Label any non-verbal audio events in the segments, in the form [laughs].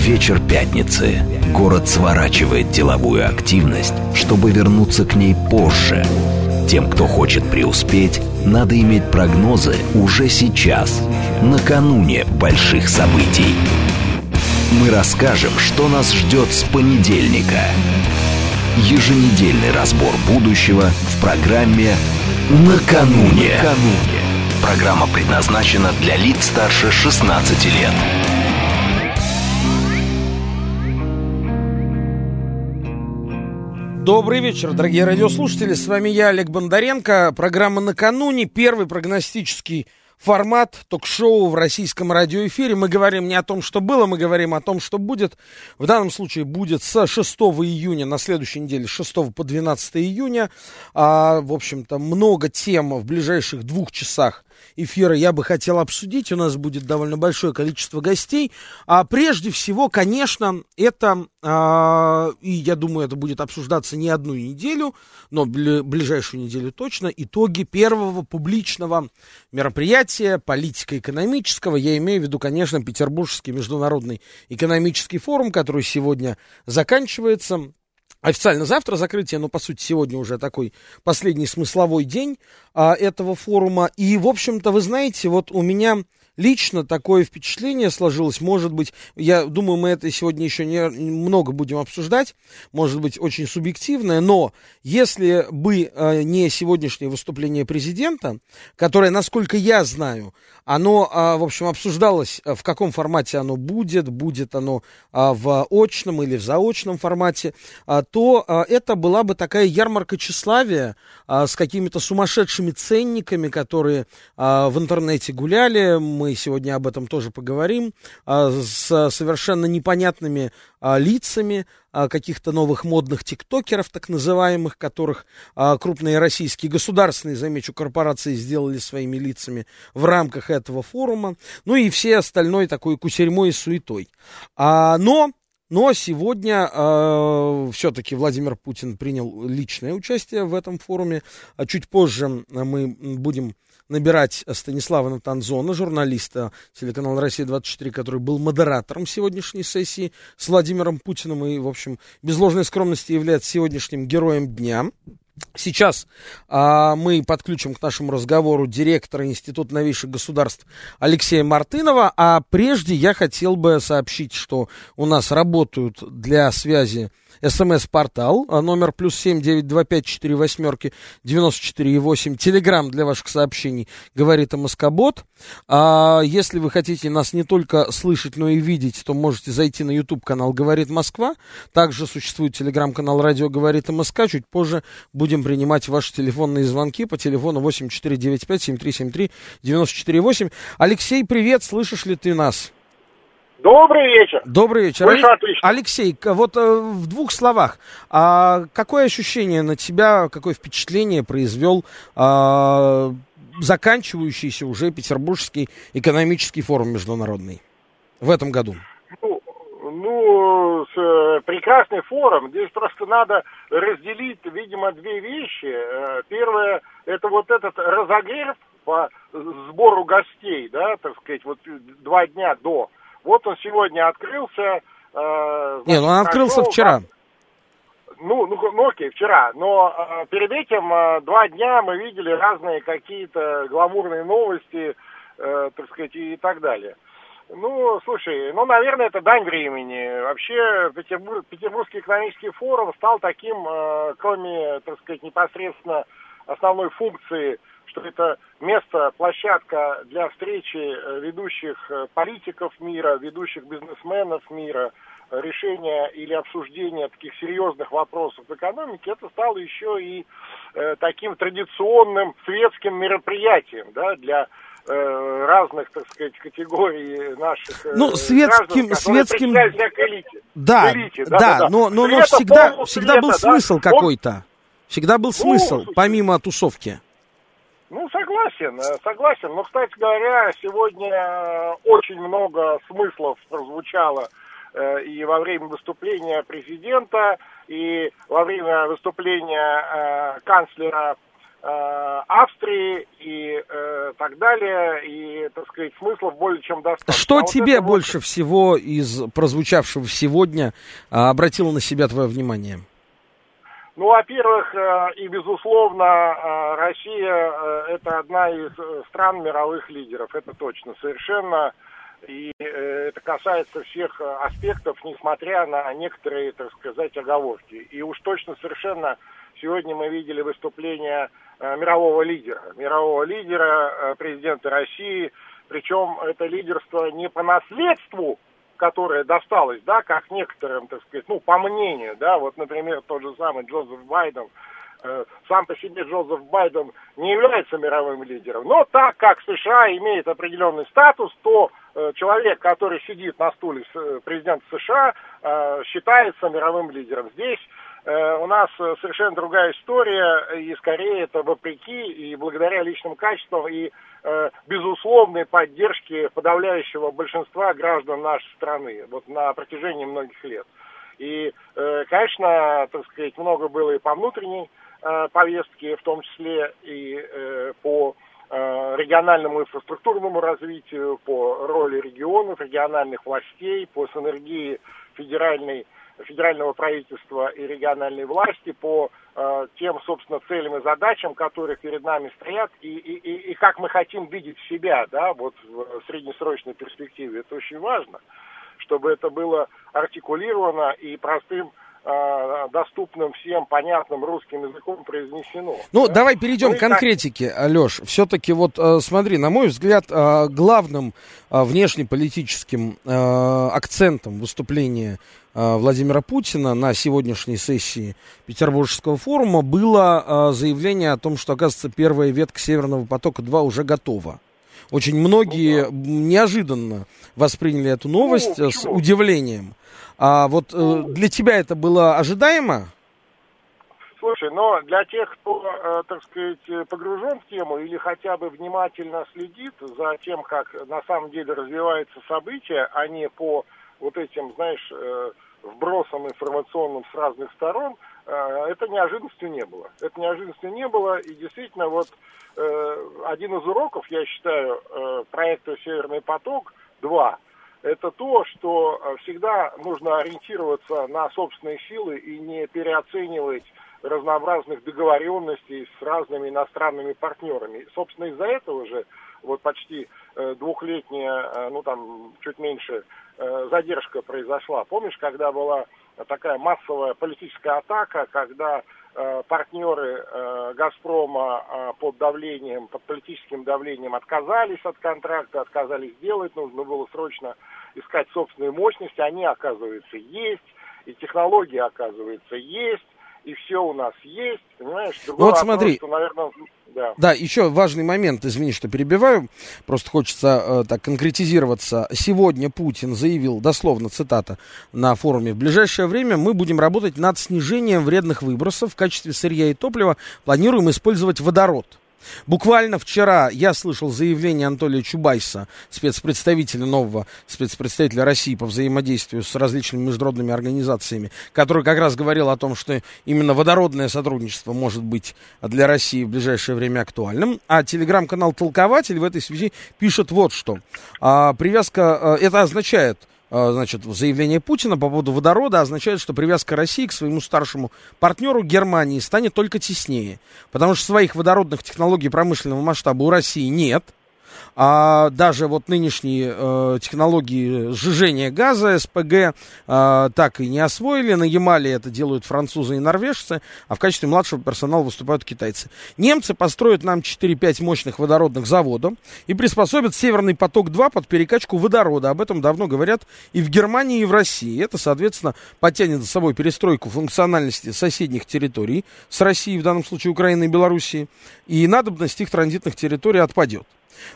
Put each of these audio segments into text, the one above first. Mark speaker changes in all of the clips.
Speaker 1: Вечер пятницы. Город сворачивает деловую активность, чтобы вернуться к ней позже. Тем, кто хочет преуспеть, надо иметь прогнозы уже сейчас, накануне больших событий. Мы расскажем, что нас ждет с понедельника. Еженедельный разбор будущего в программе «Накануне». Программа предназначена для лиц старше 16 лет.
Speaker 2: Добрый вечер, дорогие радиослушатели. С вами я, Олег Бондаренко. Программа «Накануне». Первый прогностический формат ток-шоу в российском радиоэфире. Мы говорим не о том, что было, мы говорим о том, что будет. В данном случае будет с 6 июня, на следующей неделе, с 6 по 12 июня. А, в общем-то, много тем в ближайших двух часах эфира я бы хотел обсудить. У нас будет довольно большое количество гостей. А прежде всего, конечно, это, а, и я думаю, это будет обсуждаться не одну неделю, но ближайшую неделю точно, итоги первого публичного мероприятия политико-экономического. Я имею в виду, конечно, Петербургский международный экономический форум, который сегодня заканчивается официально завтра закрытие, но по сути сегодня уже такой последний смысловой день а, этого форума. И, в общем-то, вы знаете, вот у меня лично такое впечатление сложилось. Может быть, я думаю, мы это сегодня еще не, много будем обсуждать. Может быть, очень субъективное. Но если бы э, не сегодняшнее выступление президента, которое, насколько я знаю, оно, э, в общем, обсуждалось, э, в каком формате оно будет, будет оно э, в очном или в заочном формате, э, то это была бы такая ярмарка тщеславия с какими-то сумасшедшими ценниками, которые в интернете гуляли. Мы сегодня об этом тоже поговорим, а, с совершенно непонятными а, лицами а, каких-то новых модных тиктокеров, так называемых, которых крупные российские государственные, замечу, корпорации сделали своими лицами в рамках этого форума, ну и все остальной такой кусерьмой и суетой. Но но сегодня все-таки Владимир Путин принял личное участие в этом форуме. А чуть позже мы будем набирать Станислава Натанзона, журналиста телеканала «Россия-24», который был модератором сегодняшней сессии с Владимиром Путиным и, в общем, без ложной скромности является сегодняшним героем дня. Сейчас а, мы подключим к нашему разговору директора Института новейших государств Алексея Мартынова. А прежде я хотел бы сообщить, что у нас работают для связи СМС-портал, а, номер плюс семь девять два пять четыре восьмерки девяносто четыре восемь. Телеграмм для ваших сообщений говорит МСК-бот. А если вы хотите нас не только слышать, но и видеть, то можете зайти на YouTube канал «Говорит Москва». Также существует телеграм-канал «Радио говорит МСК». Чуть позже будем принимать ваши телефонные звонки по телефону 8495 7373 94 8. Алексей, привет, слышишь ли ты нас?
Speaker 3: Добрый вечер.
Speaker 2: Добрый вечер.
Speaker 3: Слышу отлично.
Speaker 2: Алексей, вот э, в двух словах, а какое ощущение на тебя, какое впечатление произвел а, заканчивающийся уже Петербургский экономический форум международный в этом году?
Speaker 3: Ну, ну э, прекрасный форум. Здесь просто надо разделить, видимо, две вещи. Э, первое, это вот этот разогрев по сбору гостей, да, так сказать, вот два дня до вот он сегодня открылся.
Speaker 2: Э, Не, ну он открылся прошел, вчера.
Speaker 3: Ну, ну, ну окей, вчера. Но э, перед этим э, два дня мы видели разные какие-то гламурные новости, э, так сказать, и, и так далее. Ну, слушай, ну, наверное, это дань времени. Вообще, Петербург, Петербургский экономический форум стал таким, э, кроме, так сказать, непосредственно основной функции что это место, площадка для встречи э, ведущих э, политиков мира, ведущих бизнесменов мира, решения или обсуждения таких серьезных вопросов в экономике, это стало еще и э, таким традиционным светским мероприятием да, для э, разных, так сказать, категорий наших
Speaker 2: э, ну, светским,
Speaker 3: граждан,
Speaker 2: светским...
Speaker 3: к элите.
Speaker 2: Да, элите, да, да, да, но, но, но всегда, всегда был смысл да? какой-то. Всегда был ну, смысл, ну, помимо тусовки.
Speaker 3: Ну, согласен, э, согласен. Но, кстати говоря, сегодня э, очень много смыслов прозвучало э, и во время выступления президента, и во время выступления канцлера Австрии и э, так далее, и, так сказать, смыслов более чем достаточно.
Speaker 2: Что а тебе вот больше вот... всего из прозвучавшего сегодня обратило на себя твое внимание?
Speaker 3: Ну, во-первых, э, и безусловно, э, Россия э, это одна из стран мировых лидеров, это точно, совершенно. И это касается всех аспектов, несмотря на некоторые, так сказать, оговорки. И уж точно совершенно сегодня мы видели выступление мирового лидера, мирового лидера, президента России, причем это лидерство не по наследству, которое досталось, да, как некоторым, так сказать, ну, по мнению, да, вот, например, тот же самый Джозеф Байден, э, сам по себе Джозеф Байден не является мировым лидером, но так как США имеет определенный статус, то э, человек, который сидит на стуле э, президента США, считается мировым лидером. Здесь у нас э, совершенно другая история, и скорее это вопреки и благодаря личным качествам и э, безусловной поддержке подавляющего большинства граждан нашей страны вот на протяжении многих лет. И, э, конечно, так сказать, много было и по внутренней э, повестке, в том числе и э, по э, региональному инфраструктурному развитию, по роли регионов, региональных властей, по синергии федеральной федерального правительства и региональной власти по э, тем, собственно, целям и задачам, которые перед нами стоят, и, и, и как мы хотим видеть себя, да, вот в среднесрочной перспективе. Это очень важно, чтобы это было артикулировано и простым э, доступным всем понятным русским языком произнесено.
Speaker 2: Ну, да? давай перейдем ну, к конкретике, так... Алеш. Все-таки вот э, смотри, на мой взгляд, э, главным внешнеполитическим акцентом выступления Э, Владимира Путина на сегодняшней сессии Петербургского форума было э, заявление о том, что, оказывается, первая ветка Северного потока-2 уже готова. Очень многие ну, да. неожиданно восприняли эту новость ну, с удивлением. А вот ну, для тебя это было ожидаемо?
Speaker 3: Слушай, но для тех, кто, э, так сказать, погружен в тему или хотя бы внимательно следит за тем, как на самом деле развиваются события, а не по вот этим, знаешь, э, вбросом информационным с разных сторон, э, это неожиданностью не было. Это неожиданностью не было, и действительно вот э, один из уроков, я считаю, проекта «Северный поток-2» это то, что всегда нужно ориентироваться на собственные силы и не переоценивать разнообразных договоренностей с разными иностранными партнерами. Собственно, из-за этого же вот почти двухлетняя, ну там чуть меньше Э, задержка произошла. Помнишь, когда была такая массовая политическая атака, когда э, партнеры э, «Газпрома» э, под давлением, под политическим давлением отказались от контракта, отказались делать, нужно было срочно искать собственные мощности, они, оказывается, есть, и технологии, оказывается, есть, и все у нас есть, понимаешь?
Speaker 2: Другой ну, вот вопрос, смотри, что, наверное, да. да, еще важный момент, извини, что перебиваю, просто хочется э, так конкретизироваться. Сегодня Путин заявил, дословно цитата, на форуме, в ближайшее время мы будем работать над снижением вредных выбросов в качестве сырья и топлива, планируем использовать водород. Буквально вчера я слышал заявление Анатолия Чубайса, спецпредставителя нового спецпредставителя России по взаимодействию с различными международными организациями, который как раз говорил о том, что именно водородное сотрудничество может быть для России в ближайшее время актуальным. А телеграм-канал «Толкователь» в этой связи пишет вот что. А, привязка, а, это означает, значит, заявление Путина по поводу водорода означает, что привязка России к своему старшему партнеру Германии станет только теснее. Потому что своих водородных технологий промышленного масштаба у России нет – а даже вот нынешние э, технологии сжижения газа, СПГ, э, так и не освоили. На Ямале это делают французы и норвежцы, а в качестве младшего персонала выступают китайцы. Немцы построят нам 4-5 мощных водородных заводов и приспособят Северный поток-2 под перекачку водорода. Об этом давно говорят и в Германии, и в России. Это, соответственно, потянет за собой перестройку функциональности соседних территорий с Россией, в данном случае Украины и Белоруссии, и надобность их транзитных территорий отпадет.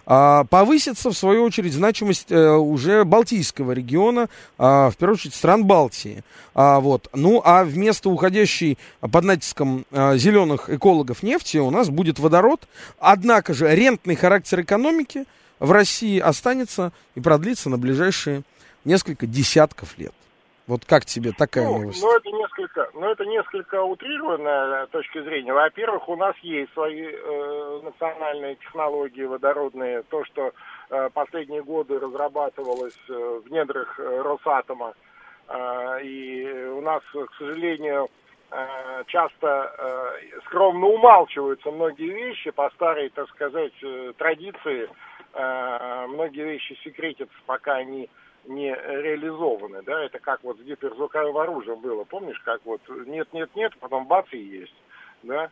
Speaker 2: А, повысится, в свою очередь, значимость а, уже Балтийского региона, а, в первую очередь, стран Балтии. А, вот. Ну, а вместо уходящей под натиском зеленых экологов нефти у нас будет водород. Однако же рентный характер экономики в России останется и продлится на ближайшие несколько десятков лет. Вот как тебе такая
Speaker 3: ну,
Speaker 2: новость?
Speaker 3: Ну, это несколько, ну, это несколько утрированная точка зрения. Во-первых, у нас есть свои э, национальные технологии водородные. То, что э, последние годы разрабатывалось э, в недрах э, Росатома. Э, и у нас, к сожалению, э, часто э, скромно умалчиваются многие вещи по старой, так сказать, э, традиции. Э, многие вещи секретятся, пока они не реализованы, да, это как вот с гиперзвуковым оружием было, помнишь, как вот нет, нет, нет, потом бац и есть, да,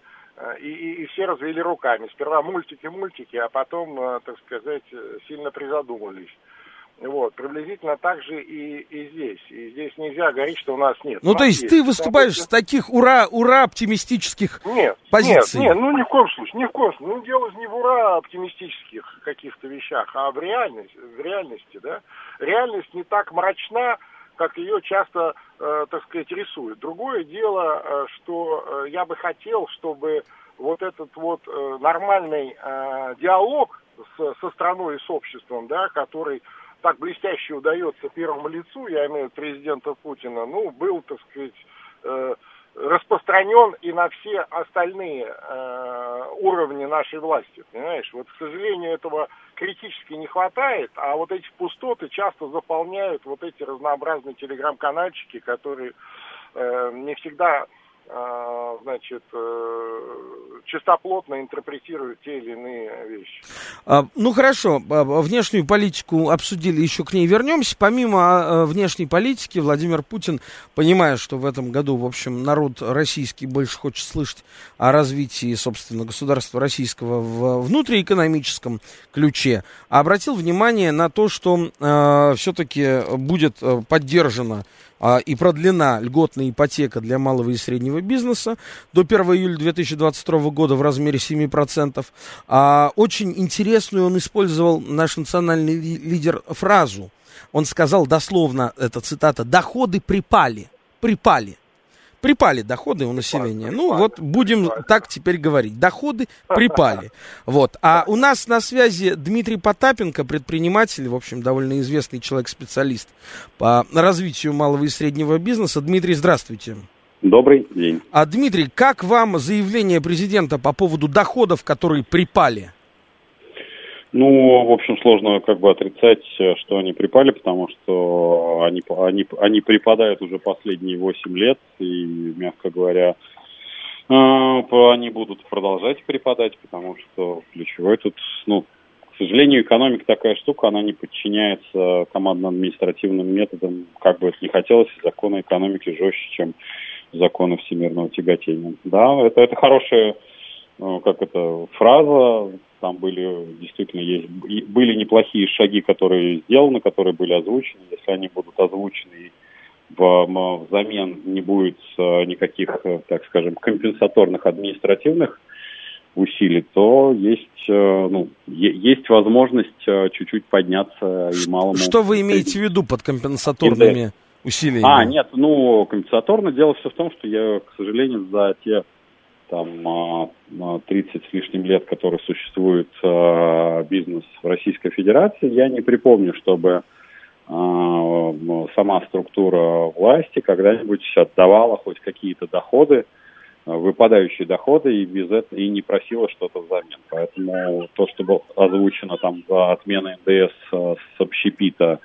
Speaker 3: и, и, и все развели руками. Сперва мультики, мультики, а потом, э, так сказать, сильно призадумались. Вот, приблизительно так же и, и здесь. И здесь нельзя говорить, что у нас нет.
Speaker 2: Ну, то есть
Speaker 3: есть.
Speaker 2: ты выступаешь с таких ура, ура оптимистических
Speaker 3: нет,
Speaker 2: позиций?
Speaker 3: Нет, нет, ну ни в коем случае, ни в коем случае. Ну, дело не в ура оптимистических каких-то вещах, а в реальности, в реальности, да. Реальность не так мрачна, как ее часто, э, так сказать, рисуют. Другое дело, э, что э, я бы хотел, чтобы вот этот вот э, нормальный э, диалог с, со страной и с обществом, да, который так блестяще удается первому лицу, я имею в виду президента Путина, ну, был, так сказать, э, распространен и на все остальные э, уровни нашей власти, понимаешь? Вот, к сожалению, этого критически не хватает, а вот эти пустоты часто заполняют вот эти разнообразные телеграм-канальчики, которые э, не всегда значит, э, чистоплотно интерпретируют те или иные вещи.
Speaker 2: А, ну хорошо, а, внешнюю политику обсудили, еще к ней вернемся. Помимо внешней политики, Владимир Путин, понимая, что в этом году, в общем, народ российский больше хочет слышать о развитии, собственно, государства российского в внутриэкономическом ключе, обратил внимание на то, что э, все-таки будет поддержана а, и продлена льготная ипотека для малого и среднего бизнеса до 1 июля 2022 года в размере 7%. А, очень интересную он использовал, наш национальный лидер, фразу. Он сказал дословно, это цитата, «доходы припали». Припали припали доходы у населения. Припали, ну вот будем припали. так теперь говорить. Доходы припали. [laughs] Вот. А у нас на связи Дмитрий Потапенко, предприниматель, в общем, довольно известный человек-специалист по развитию малого и среднего бизнеса. Дмитрий, здравствуйте.
Speaker 4: Добрый день.
Speaker 2: А Дмитрий, как вам заявление президента по поводу доходов, которые припали?
Speaker 4: Ну, в общем, сложно как бы отрицать, что они припали, потому что они, они, они припадают уже последние 8 лет, и, мягко говоря, а, они будут продолжать припадать, потому что ключевой тут, ну, к сожалению, экономика такая штука, она не подчиняется командно-административным методам, как бы это ни хотелось, законы экономики жестче, чем законы всемирного тяготения. Да, это, это хорошая, ну, как это, фраза, там были действительно есть были неплохие шаги, которые сделаны, которые были озвучены. Если они будут озвучены в, взамен не будет э, никаких, э, так скажем, компенсаторных административных усилий, то есть, э, ну, есть возможность чуть-чуть подняться и малому.
Speaker 2: Что вы имеете в виду под компенсаторными усилиями?
Speaker 4: А, нет, ну, компенсаторно дело все в том, что я, к сожалению, за те там 30 с лишним лет, который существует а, бизнес в Российской Федерации, я не припомню, чтобы а, сама структура власти когда-нибудь отдавала хоть какие-то доходы, а, выпадающие доходы и без этого и не просила что-то взамен. Поэтому то, что было озвучено там за отменой НДС с общепита,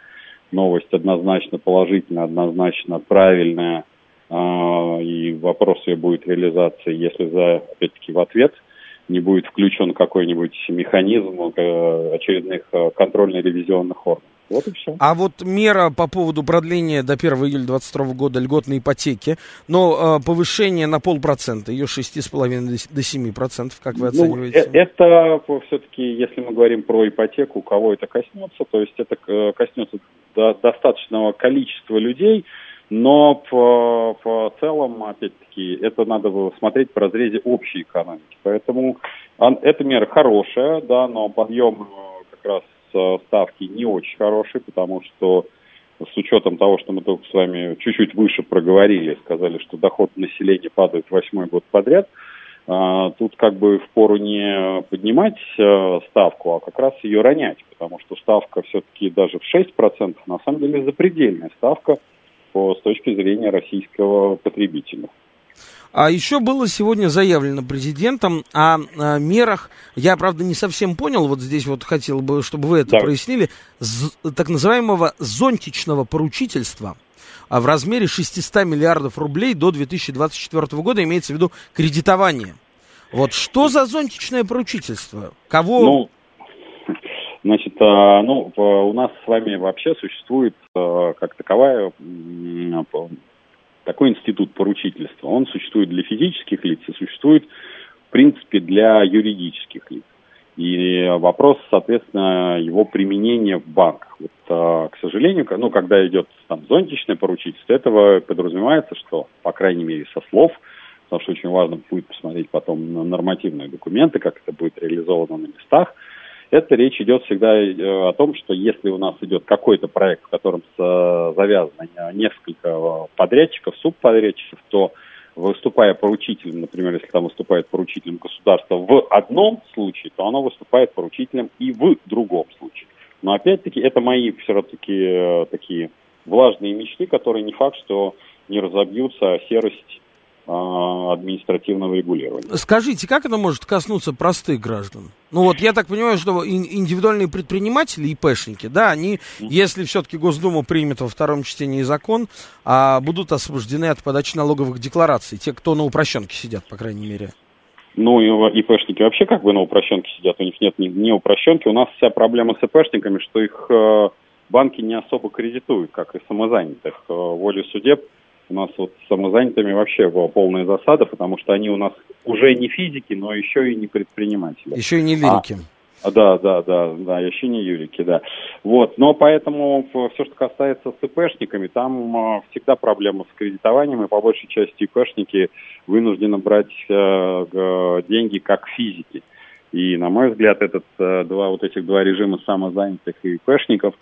Speaker 4: новость однозначно положительная, однозначно правильная – а, и вопрос ее будет реализации, если за, опять-таки, в ответ не будет включен какой-нибудь механизм э, очередных э, контрольно-ревизионных органов. Вот и все.
Speaker 2: А вот мера по поводу продления до 1 июля 2022 года льготной ипотеки, но э, повышение на полпроцента, ее 6,5 до 7 процентов, как вы ну, оцениваете?
Speaker 4: Ну, это все-таки, если мы говорим про ипотеку, кого это коснется, то есть это коснется до, достаточного количества людей, но по, по целом, опять-таки, это надо смотреть по разрезе общей экономики. Поэтому эта мера хорошая, да, но подъем э, как раз э, ставки не очень хороший, потому что с учетом того, что мы только с вами чуть-чуть выше проговорили, сказали, что доход населения падает восьмой год подряд, а, тут как бы впору не поднимать э, ставку, а как раз ее ронять, потому что ставка все-таки даже в 6% на самом деле запредельная ставка – с точки зрения российского потребителя.
Speaker 2: А еще было сегодня заявлено президентом о, о мерах, я, правда, не совсем понял, вот здесь вот хотел бы, чтобы вы это да. прояснили, з, так называемого зонтичного поручительства а в размере 600 миллиардов рублей до 2024 года, имеется в виду кредитование. Вот что за зонтичное поручительство? Кого...
Speaker 4: Ну, значит, а, ну, у нас с вами вообще существует а, как таковая такой институт поручительства. Он существует для физических лиц и существует, в принципе, для юридических лиц. И вопрос, соответственно, его применения в банках. Вот, а, к сожалению, ну, когда идет там зонтичное поручительство, этого подразумевается, что, по крайней мере, со слов, потому что очень важно будет посмотреть потом на нормативные документы, как это будет реализовано на местах, это речь идет всегда э, о том, что если у нас идет какой-то проект, в котором завязано несколько подрядчиков, субподрядчиков, то выступая поручителем, например, если там выступает поручителем государства в одном случае, то оно выступает поручителем и в другом случае. Но опять-таки это мои все-таки э, такие влажные мечты, которые не факт, что не разобьются серость а, административного регулирования.
Speaker 2: Скажите, как это может коснуться простых граждан? Ну вот я так понимаю, что индивидуальные предприниматели, ИПшники, да, они, если все-таки Госдума примет во втором чтении закон, а, будут освобождены от подачи налоговых деклараций, те, кто на упрощенке сидят, по крайней мере.
Speaker 4: Ну, и ИПшники вообще как бы на упрощенке сидят, у них нет ни, ни упрощенки. У нас вся проблема с ИПшниками, что их э, банки не особо кредитуют, как и самозанятых. Э, воле судеб у нас вот с самозанятыми вообще была полная засада, потому что они у нас уже не физики, но еще и не предприниматели.
Speaker 2: Еще и не лирики.
Speaker 4: А, да, да, да, да, еще не юрики, да. Вот, но поэтому все, что касается с ИПшниками, там э, всегда проблема с кредитованием, и по большей части ИПшники вынуждены брать э, деньги как физики. И, на мой взгляд, этот, э, два, вот этих два режима самозанятых и ИПшников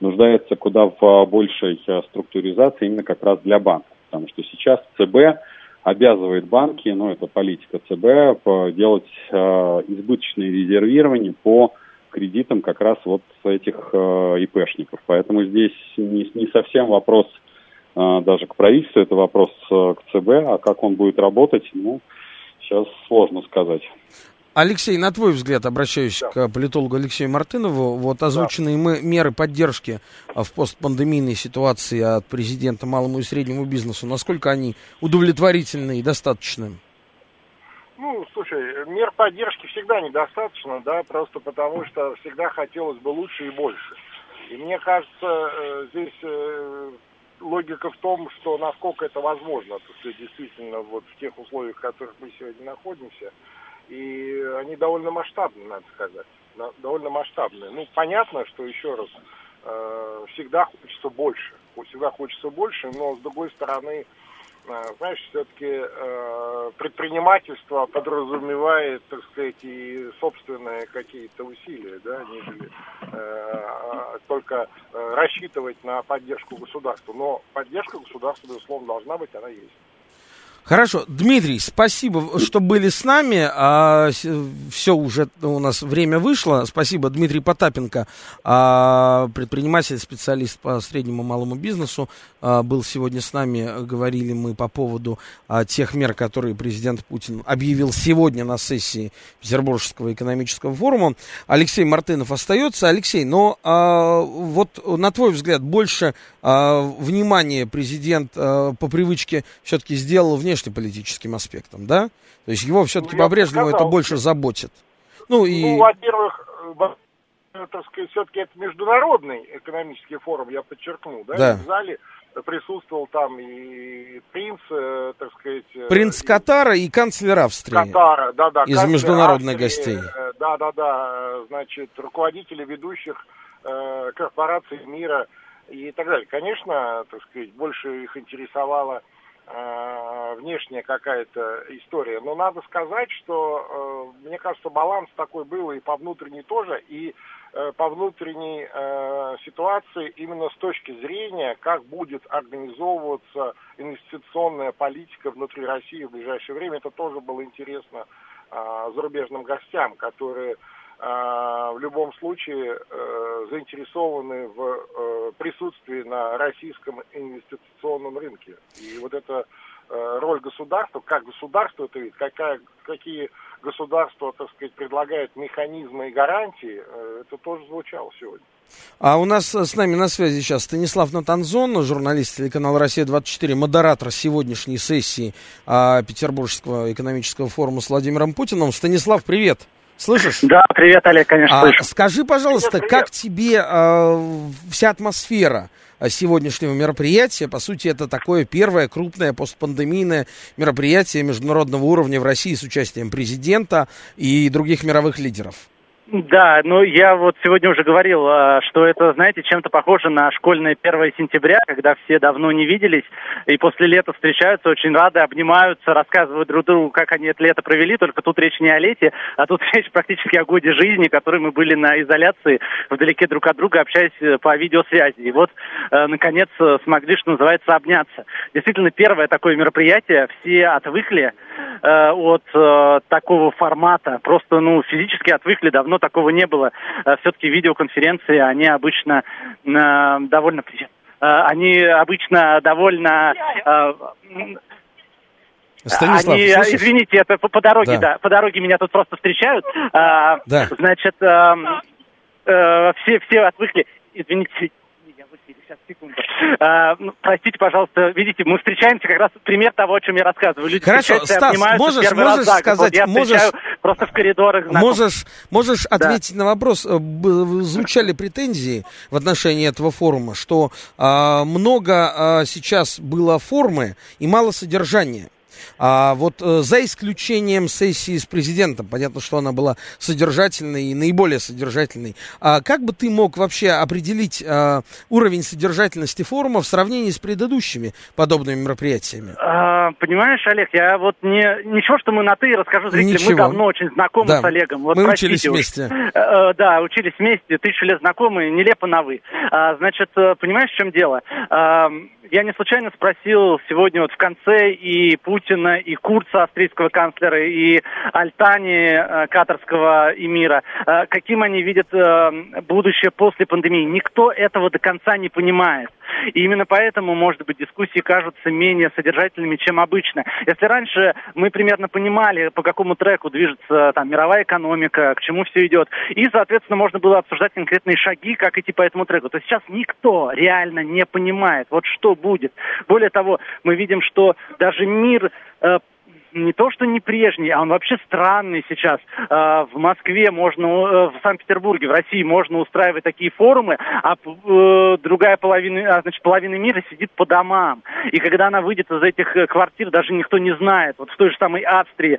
Speaker 4: нуждается куда в большей э, структуризации именно как раз для банков потому что сейчас ЦБ обязывает банки, ну это политика ЦБ, делать э, избыточное резервирование по кредитам как раз вот этих э, ИПшников. Поэтому здесь не, не совсем вопрос э, даже к правительству, это вопрос э, к ЦБ, а как он будет работать, ну, сейчас сложно сказать.
Speaker 2: Алексей, на твой взгляд, обращаюсь да. к политологу Алексею Мартынову, вот озвученные да. мы меры поддержки а, в постпандемийной ситуации от президента малому и среднему бизнесу, насколько они удовлетворительны и достаточны?
Speaker 3: Ну, слушай, мер поддержки всегда недостаточно, да, просто потому что всегда хотелось бы лучше и больше. И мне кажется, э, здесь э, логика в том, что насколько это возможно, то есть действительно вот в тех условиях, в которых мы сегодня находимся – и они довольно масштабные, надо сказать, довольно масштабные. Ну, понятно, что еще раз, э, всегда хочется больше, всегда хочется больше, но с другой стороны, э, знаешь, все-таки э, предпринимательство подразумевает, так сказать, и собственные какие-то усилия, да, нежели только рассчитывать на поддержку государства. Но поддержка государства, безусловно, должна быть, она есть.
Speaker 2: Хорошо, Дмитрий, спасибо, что были с нами. А, все уже у нас время вышло. Спасибо, Дмитрий Потапенко, а, предприниматель, специалист по среднему и малому бизнесу, а, был сегодня с нами. Говорили мы по поводу а, тех мер, которые президент Путин объявил сегодня на сессии Петербургского экономического форума. Алексей Мартынов остается. Алексей, но а, вот на твой взгляд больше а, внимания президент а, по привычке все-таки сделал вне внешнеполитическим аспектом, да? То есть его все-таки ну, по-прежнему это больше заботит.
Speaker 3: Ну, и... ну во-первых, э, так сказать, все-таки это международный экономический форум, я подчеркну, да? да. В зале присутствовал там и принц, э, так сказать... Э,
Speaker 2: принц Катара и канцлер Австрии.
Speaker 3: Катара, да-да.
Speaker 2: Из международных Австрии, гостей.
Speaker 3: Да-да-да, значит, руководители ведущих э, корпораций мира и так далее. Конечно, так сказать, больше их интересовало э, внешняя какая-то история. Но надо сказать, что, э, мне кажется, баланс такой был и по внутренней тоже, и э, по внутренней э, ситуации именно с точки зрения, как будет организовываться инвестиционная политика внутри России в ближайшее время. Это тоже было интересно э, зарубежным гостям, которые в любом случае заинтересованы в присутствии на российском инвестиционном рынке. И вот эта э, роль государства, как государство это видит, какая, какие государство, так сказать, предлагает механизмы и гарантии, э, это тоже звучало сегодня.
Speaker 2: А у нас с нами на связи сейчас Станислав Натанзон, журналист телеканала «Россия-24», модератор сегодняшней сессии а, Петербургского экономического форума с Владимиром Путиным. Станислав, привет! Слышишь?
Speaker 5: Да, привет, Олег, конечно,
Speaker 2: а,
Speaker 5: слышу.
Speaker 2: Скажи, пожалуйста, привет, привет. как тебе э, вся атмосфера сегодняшнего мероприятия? По сути, это такое первое крупное постпандемийное мероприятие международного уровня в России с участием президента и других мировых лидеров.
Speaker 5: Да, ну я вот сегодня уже говорил, а, что это, знаете, чем-то похоже на школьное 1 сентября, когда все давно не виделись и после лета встречаются, очень рады, обнимаются, рассказывают друг другу, как они это лето провели, только тут речь не о лете, а тут речь практически о годе жизни, который мы были на изоляции, вдалеке друг от друга, общаясь э, по видеосвязи. И вот, э, наконец, э, смогли, что называется, обняться. Действительно, первое такое мероприятие, все отвыкли от такого формата, просто, ну, физически отвыкли, давно такого не было. Э, Все-таки видеоконференции, они обычно э, довольно... Э, они обычно довольно...
Speaker 2: Станислав,
Speaker 5: Они,
Speaker 2: слышишь?
Speaker 5: извините, это по, по дороге, да. да, по дороге меня тут просто встречают. А, да. Значит, а, а, все, все отвыкли. Извините, сейчас, секунду. А, простите, пожалуйста, видите, мы встречаемся как раз пример того, о чем я рассказываю. Люди
Speaker 2: Хорошо, Стас, можешь, можешь раз сказать, вот можешь,
Speaker 5: просто в коридорах знаком.
Speaker 2: Можешь, можешь да. ответить на вопрос. Э, звучали претензии в отношении этого форума, что а, много а, сейчас было формы и мало содержания. А вот э, за исключением сессии с президентом, понятно, что она была содержательной и наиболее содержательной, а как бы ты мог вообще определить а, уровень содержательности форума в сравнении с предыдущими подобными мероприятиями?
Speaker 5: А, понимаешь, Олег, я вот не ничего, что мы на ты расскажу зрителям. Ничего. Мы давно очень знакомы да. с Олегом.
Speaker 2: Вот, мы учились вместе.
Speaker 5: Э, да, учились вместе, тысячу лет знакомы, нелепо на вы. А, значит, э, понимаешь, в чем дело? А, я не случайно спросил сегодня вот в конце и Путина, и Курца, австрийского канцлера, и Альтани, э, катарского эмира, э, каким они видят э, будущее после пандемии. Никто этого до конца не понимает. И именно поэтому, может быть, дискуссии кажутся менее содержательными, чем обычно. Если раньше мы примерно понимали, по какому треку движется там мировая экономика, к чему все идет, и, соответственно, можно было обсуждать конкретные шаги, как идти по этому треку, то сейчас никто реально не понимает, вот что будет. Более того, мы видим, что даже мир э, не то, что не прежний, а он вообще странный сейчас. А, в Москве можно, э, в Санкт-Петербурге, в России можно устраивать такие форумы, а э, другая половина, а, значит, половина мира сидит по домам. И когда она выйдет из этих э, квартир, даже никто не знает. Вот в той же самой Австрии,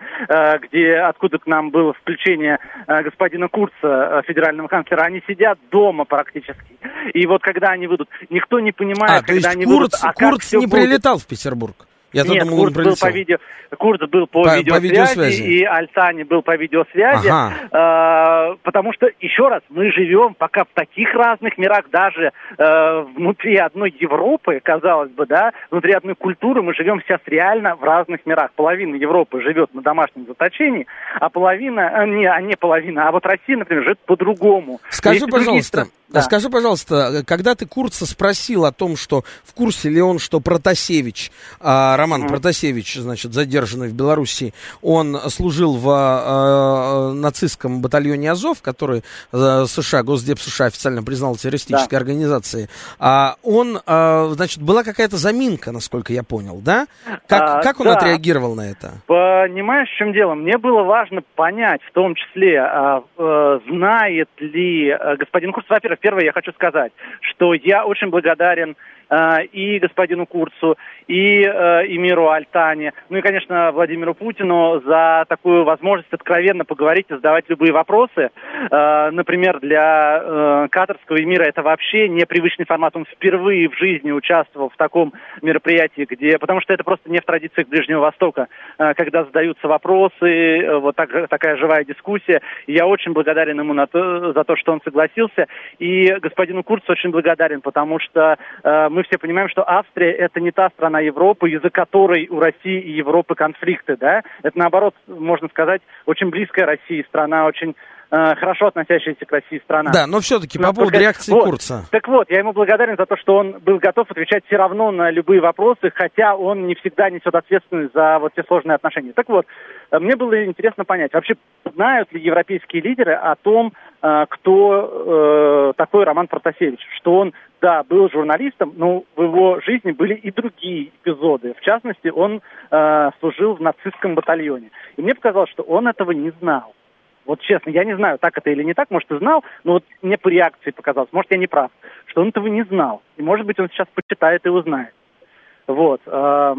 Speaker 5: где, откуда к нам было включение господина Курца, федерального канцлера, они сидят дома практически. И вот когда они выйдут, никто не понимает,
Speaker 2: а,
Speaker 5: когда
Speaker 2: то есть
Speaker 5: они
Speaker 2: Курц,
Speaker 5: выйдут, а
Speaker 2: Курц не
Speaker 5: будет.
Speaker 2: прилетал в Петербург?
Speaker 5: Я Нет, думал, Курс был по видео, Курс был по, по, видеосвязи, по видеосвязи, и Альтани был по видеосвязи, ага. э, потому что, еще раз, мы живем пока в таких разных мирах, даже э, внутри одной Европы, казалось бы, да, внутри одной культуры мы живем сейчас реально в разных мирах. Половина Европы живет на домашнем заточении, а половина, э, не, а не половина, а вот Россия, например, живет по-другому.
Speaker 2: Скажи, пожалуйста, да. скажи, пожалуйста, когда ты Курца спросил о том, что в курсе ли он, что Протасевич, а, Роман mm. Протасевич, значит, задержанный в Беларуси, он служил в э, нацистском батальоне Азов, который э, США, Госдеп США официально признал террористической да. организацией. А он, э, значит, была какая-то заминка, насколько я понял, да? Как, а, как он да. отреагировал на это?
Speaker 5: Понимаешь, в чем дело? Мне было важно понять, в том числе, э, э, знает ли э, господин Курц, во-первых, первое я хочу сказать, что я очень благодарен Э, и господину Курцу, и э, Эмиру Альтане, ну и, конечно, Владимиру Путину за такую возможность откровенно поговорить и задавать любые вопросы. Э, например, для э, катарского Эмира это вообще непривычный формат. Он впервые в жизни участвовал в таком мероприятии, где, потому что это просто не в традициях Ближнего Востока, э, когда задаются вопросы, э, вот так, такая живая дискуссия. Я очень благодарен ему на то, за то, что он согласился. И господину Курцу очень благодарен, потому что э, все понимаем, что Австрия это не та страна Европы, из-за которой у России и Европы конфликты, да? Это наоборот, можно сказать, очень близкая России страна, очень э, хорошо относящаяся к России страна.
Speaker 2: Да, но все-таки по поводу реакции
Speaker 5: вот,
Speaker 2: Курца.
Speaker 5: Так вот, я ему благодарен за то, что он был готов отвечать все равно на любые вопросы, хотя он не всегда несет ответственность за вот те сложные отношения. Так вот, э, мне было интересно понять, вообще знают ли европейские лидеры о том, э, кто э, такой Роман Протасевич, что он да, был журналистом, но в его жизни были и другие эпизоды. В частности, он э, служил в нацистском батальоне. И мне показалось, что он этого не знал. Вот честно, я не знаю, так это или не так, может, и знал, но вот мне по реакции показалось, может, я не прав, что он этого не знал. И, может быть, он сейчас почитает и узнает. Вот. Э,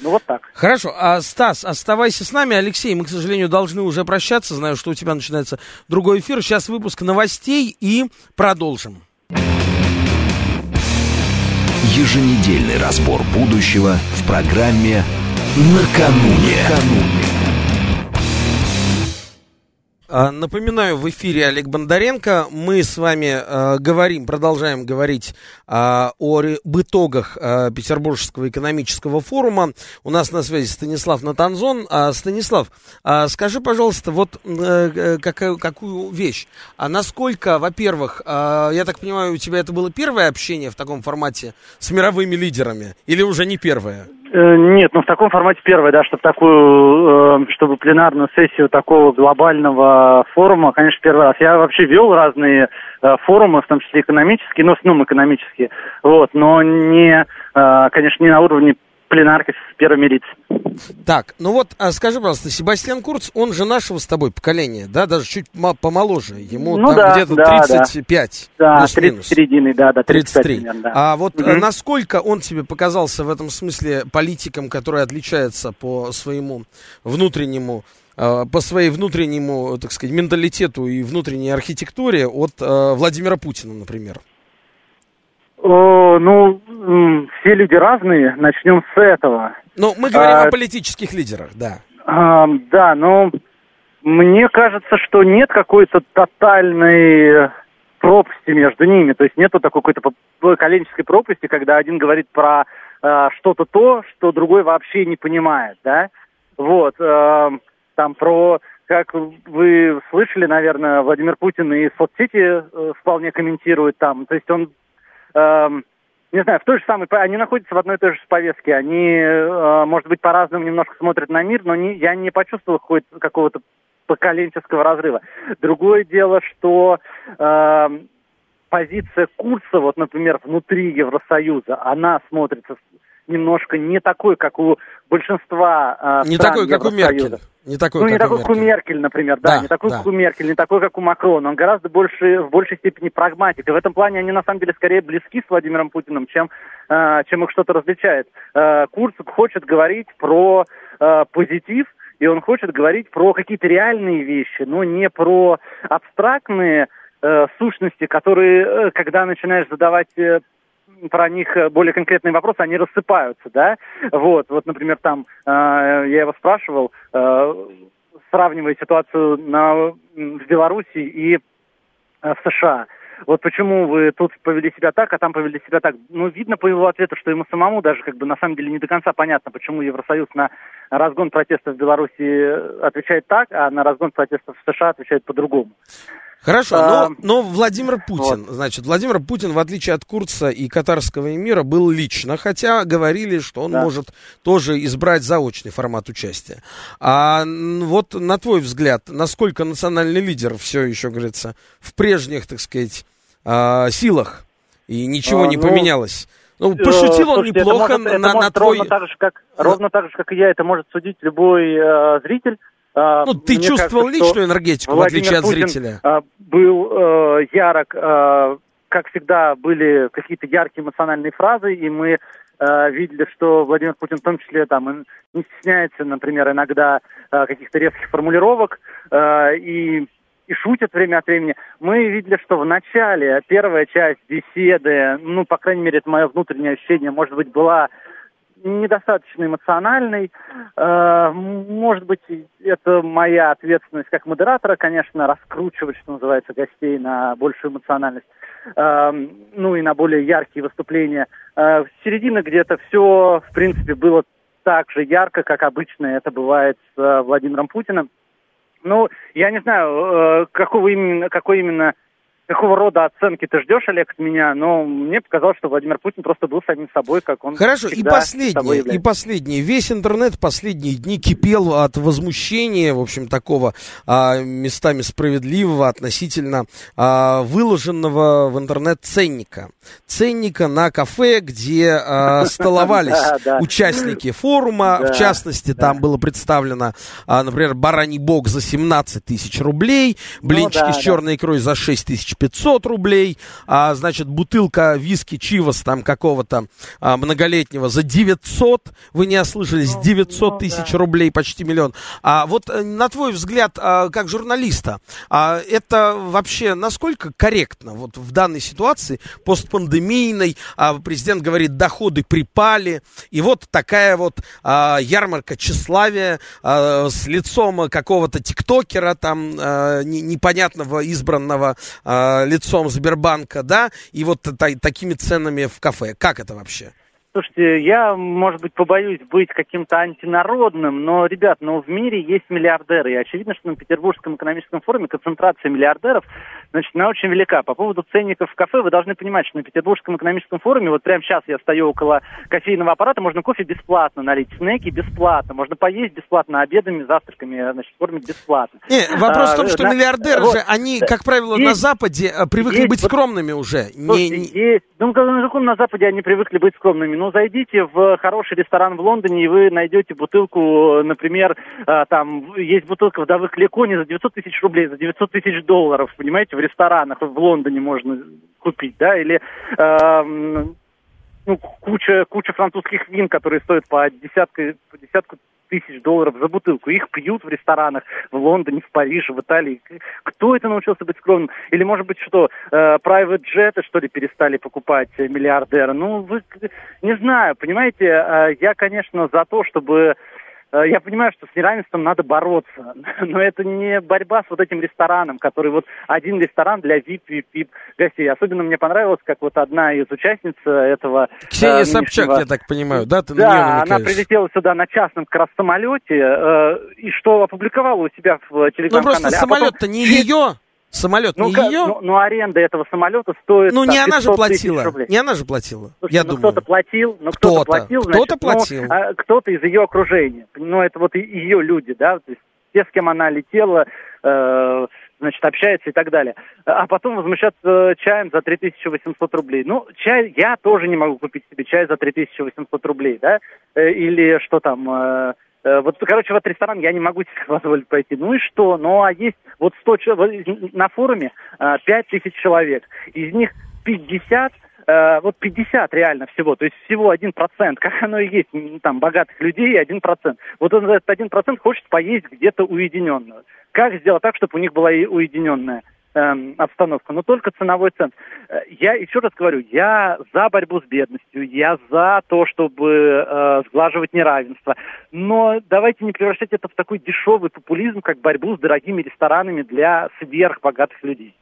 Speaker 5: ну, вот так.
Speaker 2: Хорошо. А, Стас, оставайся с нами. Алексей, мы, к сожалению, должны уже прощаться. Знаю, что у тебя начинается другой эфир. Сейчас выпуск новостей и продолжим.
Speaker 1: Еженедельный разбор будущего в программе «Накануне». «Накануне».
Speaker 2: А, напоминаю, в эфире Олег Бондаренко. Мы с вами э, говорим, продолжаем говорить э, о об итогах э, Петербургского экономического форума. У нас на связи Станислав Натанзон. А, Станислав, а, скажи, пожалуйста, вот э, как, какую вещь. А насколько, во-первых, э, я так понимаю, у тебя это было первое общение в таком формате с мировыми лидерами? Или уже не первое?
Speaker 5: Э, нет, ну в таком формате первое, да, чтобы такую, э, чтобы пленарную сессию такого глобального форума, конечно, первый раз. Я вообще вел разные э, форумы, в том числе экономические, ну, в основном экономические, вот, но не, конечно, не на уровне пленарки с первыми лицами.
Speaker 2: Так, ну вот, а скажи, пожалуйста, Себастьян Курц, он же нашего с тобой поколения, да, даже чуть помоложе, ему ну, там да, где-то да, 35,
Speaker 5: да, 30 середины, да, да,
Speaker 2: 33. Примерно, да. А вот угу. насколько он тебе показался в этом смысле политиком, который отличается по своему внутреннему а, по своей внутреннему, так сказать, менталитету и внутренней архитектуре от э, Владимира Путина, например?
Speaker 5: О, ну, все люди разные, начнем с этого.
Speaker 2: Ну, мы говорим а, о политических лидерах, да.
Speaker 5: А, да, но мне кажется, что нет какой-то тотальной пропасти между ними. То есть нету такой какой-то поколенческой пропасти, когда один говорит про э, что-то то, что другой вообще не понимает, да. Вот, э, там про, как вы слышали, наверное, Владимир Путин и соцсети э, вполне комментирует там. То есть он Эм, не знаю, в той же самой, они находятся в одной и той же повестке, они, э, может быть, по-разному немножко смотрят на мир, но не, я не почувствовал какого-то поколенческого разрыва. Другое дело, что э, позиция курса, вот, например, внутри Евросоюза, она смотрится немножко не такой, как у большинства
Speaker 2: э, Не такой, как у Меркель.
Speaker 5: Не такой, ну, как не такой, как у Меркель, например, да, да не такой, да. как у Меркель, не такой, как у Макрона. Он гораздо больше, в большей степени прагматик. И в этом плане они, на самом деле, скорее близки с Владимиром Путиным, чем, э, чем их что-то различает. Э, Курц хочет говорить про э, позитив, и он хочет говорить про какие-то реальные вещи, но не про абстрактные э, сущности, которые, э, когда начинаешь задавать э, про них э, более конкретные вопросы, они рассыпаются, да. Вот, вот, например, там э, я его спрашивал, э, сравнивая ситуацию на, в Беларуси и э, в США. Вот почему вы тут повели себя так, а там повели себя так. Ну, видно по его ответу, что ему самому даже как бы на самом деле не до конца понятно, почему Евросоюз на разгон протестов в Беларуси отвечает так, а на разгон протестов в США отвечает по-другому.
Speaker 2: Хорошо, а, но, но Владимир Путин, вот. значит, Владимир Путин, в отличие от Курца и катарского эмира, был лично, хотя говорили, что он да. может тоже избрать заочный формат участия. А вот на твой взгляд, насколько национальный лидер все еще, говорится, в прежних, так сказать, а, силах, и ничего а, не ну, поменялось? Ну, э, пошутил он слушайте, неплохо
Speaker 5: это может, это на, может на твой... Ровно так, же, как, ровно так же, как и я, это может судить любой э, зритель.
Speaker 2: А, ну, ты Мне чувствовал кажется, личную энергетику, Владимир в отличие от Путин, зрителя?
Speaker 5: А, был э, ярок, э, как всегда, были какие-то яркие эмоциональные фразы, и мы э, видели, что Владимир Путин в том числе там не стесняется, например, иногда э, каких-то резких формулировок э, и и шутят время от времени. Мы видели, что в начале первая часть беседы, ну, по крайней мере, это мое внутреннее ощущение, может быть, была недостаточно эмоциональный. Э, может быть, это моя ответственность как модератора, конечно, раскручивать, что называется, гостей на большую эмоциональность, э, ну и на более яркие выступления. Э, в середине где-то все, в принципе, было так же ярко, как обычно это бывает с Владимиром Путиным. Ну, я не знаю, какого именно, какой именно какого рода оценки ты ждешь, Олег, от меня, но мне показалось, что Владимир Путин просто был самим собой, как он
Speaker 2: Хорошо, и последнее, и последнее. Весь интернет последние дни кипел от возмущения, в общем, такого а, местами справедливого относительно а, выложенного в интернет ценника. Ценника на кафе, где а, столовались [laughs] участники форума, в частности, там было представлено, а, например, бараний бог за 17 тысяч рублей, ну блинчики с черной икрой за 6 тысяч 500 рублей, а, значит, бутылка виски Чивас там какого-то а, многолетнего за 900, вы не ослышались, 900 ну, тысяч да. рублей, почти миллион. А вот э, на твой взгляд, а, как журналиста, а, это вообще насколько корректно вот в данной ситуации, постпандемийной, а, президент говорит, доходы припали, и вот такая вот а, ярмарка тщеславия а, с лицом какого-то тиктокера там а, непонятного избранного а, лицом Сбербанка, да, и вот та, такими ценами в кафе. Как это вообще?
Speaker 5: Слушайте, я, может быть, побоюсь быть каким-то антинародным, но, ребят, ну, в мире есть миллиардеры, и очевидно, что на Петербургском экономическом форуме концентрация миллиардеров, значит, она очень велика. По поводу ценников в кафе, вы должны понимать, что на Петербургском экономическом форуме, вот прямо сейчас я стою около кофейного аппарата, можно кофе бесплатно налить, снеки бесплатно, можно поесть бесплатно, обедами, завтраками, значит, кормить бесплатно.
Speaker 2: Не, вопрос а, в том, что на, миллиардеры вот, же, они, как правило, есть, на Западе э, привыкли есть, быть скромными уже.
Speaker 5: Слушайте, не, не... Есть, ну, на Западе они привыкли быть скромными? Ну, зайдите в хороший ресторан в Лондоне, и вы найдете бутылку, например, а, там есть бутылка вдовых Леко не за 900 тысяч рублей, за 900 тысяч долларов, понимаете, в ресторанах в Лондоне можно купить, да, или э, ну, куча, куча французских вин, которые стоят по десятку, по десятку тысяч долларов за бутылку. Их пьют в ресторанах в Лондоне, в Париже, в Италии. Кто это научился быть скромным? Или, может быть, что, э, private джеты, что ли, перестали покупать миллиардеры? Ну, вы, не знаю, понимаете, э, я, конечно, за то, чтобы я понимаю, что с неравенством надо бороться, [laughs] но это не борьба с вот этим рестораном, который вот один ресторан для VIP, VIP, VIP гостей. Особенно мне понравилось, как вот одна из участниц этого...
Speaker 2: Ксения э, Собчак, я так понимаю, да?
Speaker 5: Ты да, она прилетела сюда на частном как раз самолете, э, и что опубликовала у себя в телеграм-канале. Ну
Speaker 2: просто а самолет-то потом... не [laughs] ее... Самолет ну, не ее?
Speaker 5: Ну, ну, аренда этого самолета стоит...
Speaker 2: Ну, не она же платила. Не она же платила, Слушай, я
Speaker 5: ну,
Speaker 2: думаю.
Speaker 5: кто-то платил, ну, кто-то, кто-то платил, значит,
Speaker 2: кто-то ну, платил.
Speaker 5: Ну, а, кто-то из ее окружения. Ну, это вот ее люди, да, то есть те, с кем она летела, э, значит, общается и так далее. А потом возмущаться чаем за 3800 рублей. Ну, чай, я тоже не могу купить себе чай за 3800 рублей, да, э, или что там... Э, вот, короче, в этот ресторан я не могу себе [laughs] позволить пойти. Ну и что? Ну, а есть вот 100 человек, на форуме 5 э, тысяч человек. Из них 50 э, вот 50 реально всего, то есть всего 1%, [laughs] как оно и есть, там, богатых людей 1%. Вот этот 1% хочет поесть где-то уединенно. Как сделать так, чтобы у них была и уединенная э, обстановку, но только ценовой центр. Э, я еще раз говорю, я за борьбу с бедностью, я за то, чтобы э, сглаживать неравенство, но давайте не превращать это в такой дешевый популизм, как борьбу с дорогими ресторанами для сверхбогатых людей.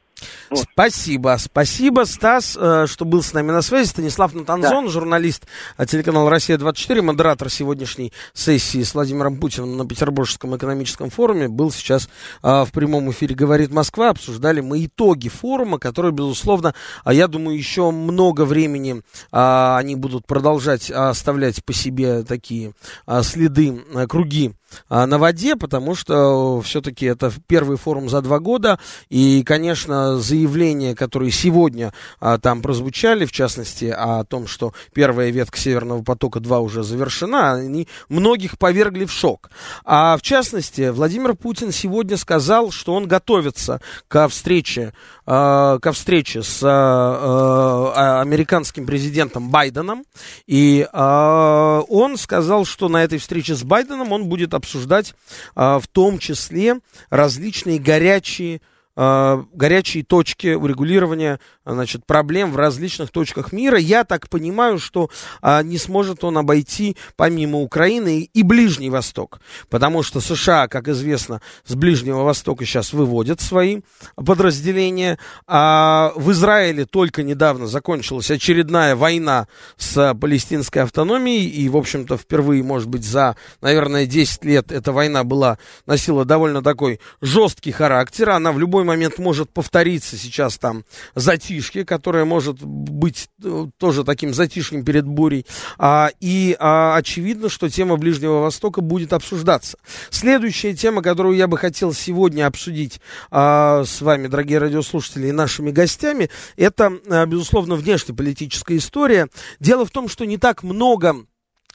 Speaker 2: Вот. Спасибо, спасибо, Стас, э, что был с нами на связи. Станислав Натанзон, да. журналист э, телеканала «Россия-24», модератор сегодняшней сессии с Владимиром Путиным на Петербургском экономическом форуме, был сейчас э, в прямом эфире «Говорит Москва». Обсуждали мы итоги форума, который, безусловно, я думаю, еще много времени они будут продолжать оставлять по себе такие следы, круги на воде, потому что все-таки это первый форум за два года, и, конечно, заявления, которые сегодня а, там прозвучали, в частности, о том, что первая ветка Северного потока-2 уже завершена, они многих повергли в шок. А в частности, Владимир Путин сегодня сказал, что он готовится ко встрече, а, ко встрече с а, а, американским президентом Байденом, и а, он сказал, что на этой встрече с Байденом он будет обсуждать а, в том числе различные горячие горячие точки урегулирования значит, проблем в различных точках мира. Я так понимаю, что э, не сможет он обойти помимо Украины и Ближний Восток, потому что США, как известно, с Ближнего Востока сейчас выводят свои подразделения, а в Израиле только недавно закончилась очередная война с палестинской автономией, и, в общем-то, впервые, может быть, за, наверное, 10 лет эта война была, носила довольно такой жесткий характер, она в любой момент может повториться сейчас там затишье, которое может быть э, тоже таким затишьем перед бурей, а, и а, очевидно, что тема Ближнего Востока будет обсуждаться. Следующая тема, которую я бы хотел сегодня обсудить а, с вами, дорогие радиослушатели, и нашими гостями, это, а, безусловно, внешнеполитическая история. Дело в том, что не так много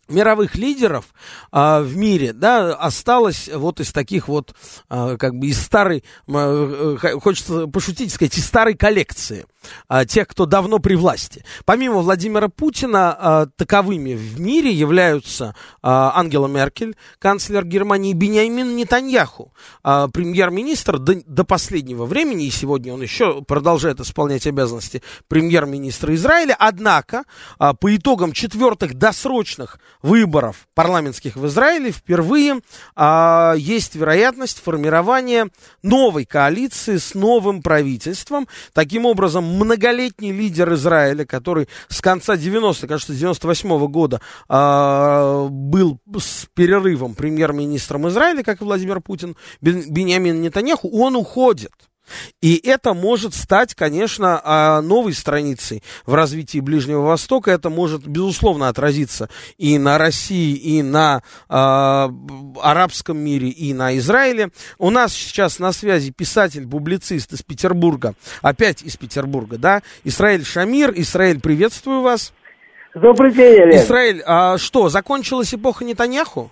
Speaker 2: мировых лидеров а, в мире, да, осталось вот из таких вот, а, как бы из старой, а, хочется пошутить, сказать, из старой коллекции тех, кто давно при власти. Помимо Владимира Путина, а, таковыми в мире являются а, Ангела Меркель, канцлер Германии, Бениамин Нетаньяху, а, премьер-министр до, до последнего времени, и сегодня он еще продолжает исполнять обязанности премьер-министра Израиля, однако а, по итогам четвертых досрочных выборов парламентских в Израиле впервые а, есть вероятность формирования новой коалиции с новым правительством. Таким образом, многолетний лидер Израиля, который с конца 90-х, кажется, 98 -го года а, был с перерывом премьер-министром Израиля, как и Владимир Путин, Беньямин Нетаньяху, он уходит. И это может стать, конечно, а, новой страницей в развитии Ближнего Востока. Это может, безусловно, отразиться и на России, и на э, арабском мире, и на Израиле. У нас сейчас на связи писатель, публицист из Петербурга, опять из Петербурга, да, Исраиль Шамир. Исраиль, приветствую вас.
Speaker 6: Добрый день, Олег.
Speaker 2: Исраиль, а что, закончилась эпоха Нетаньяху?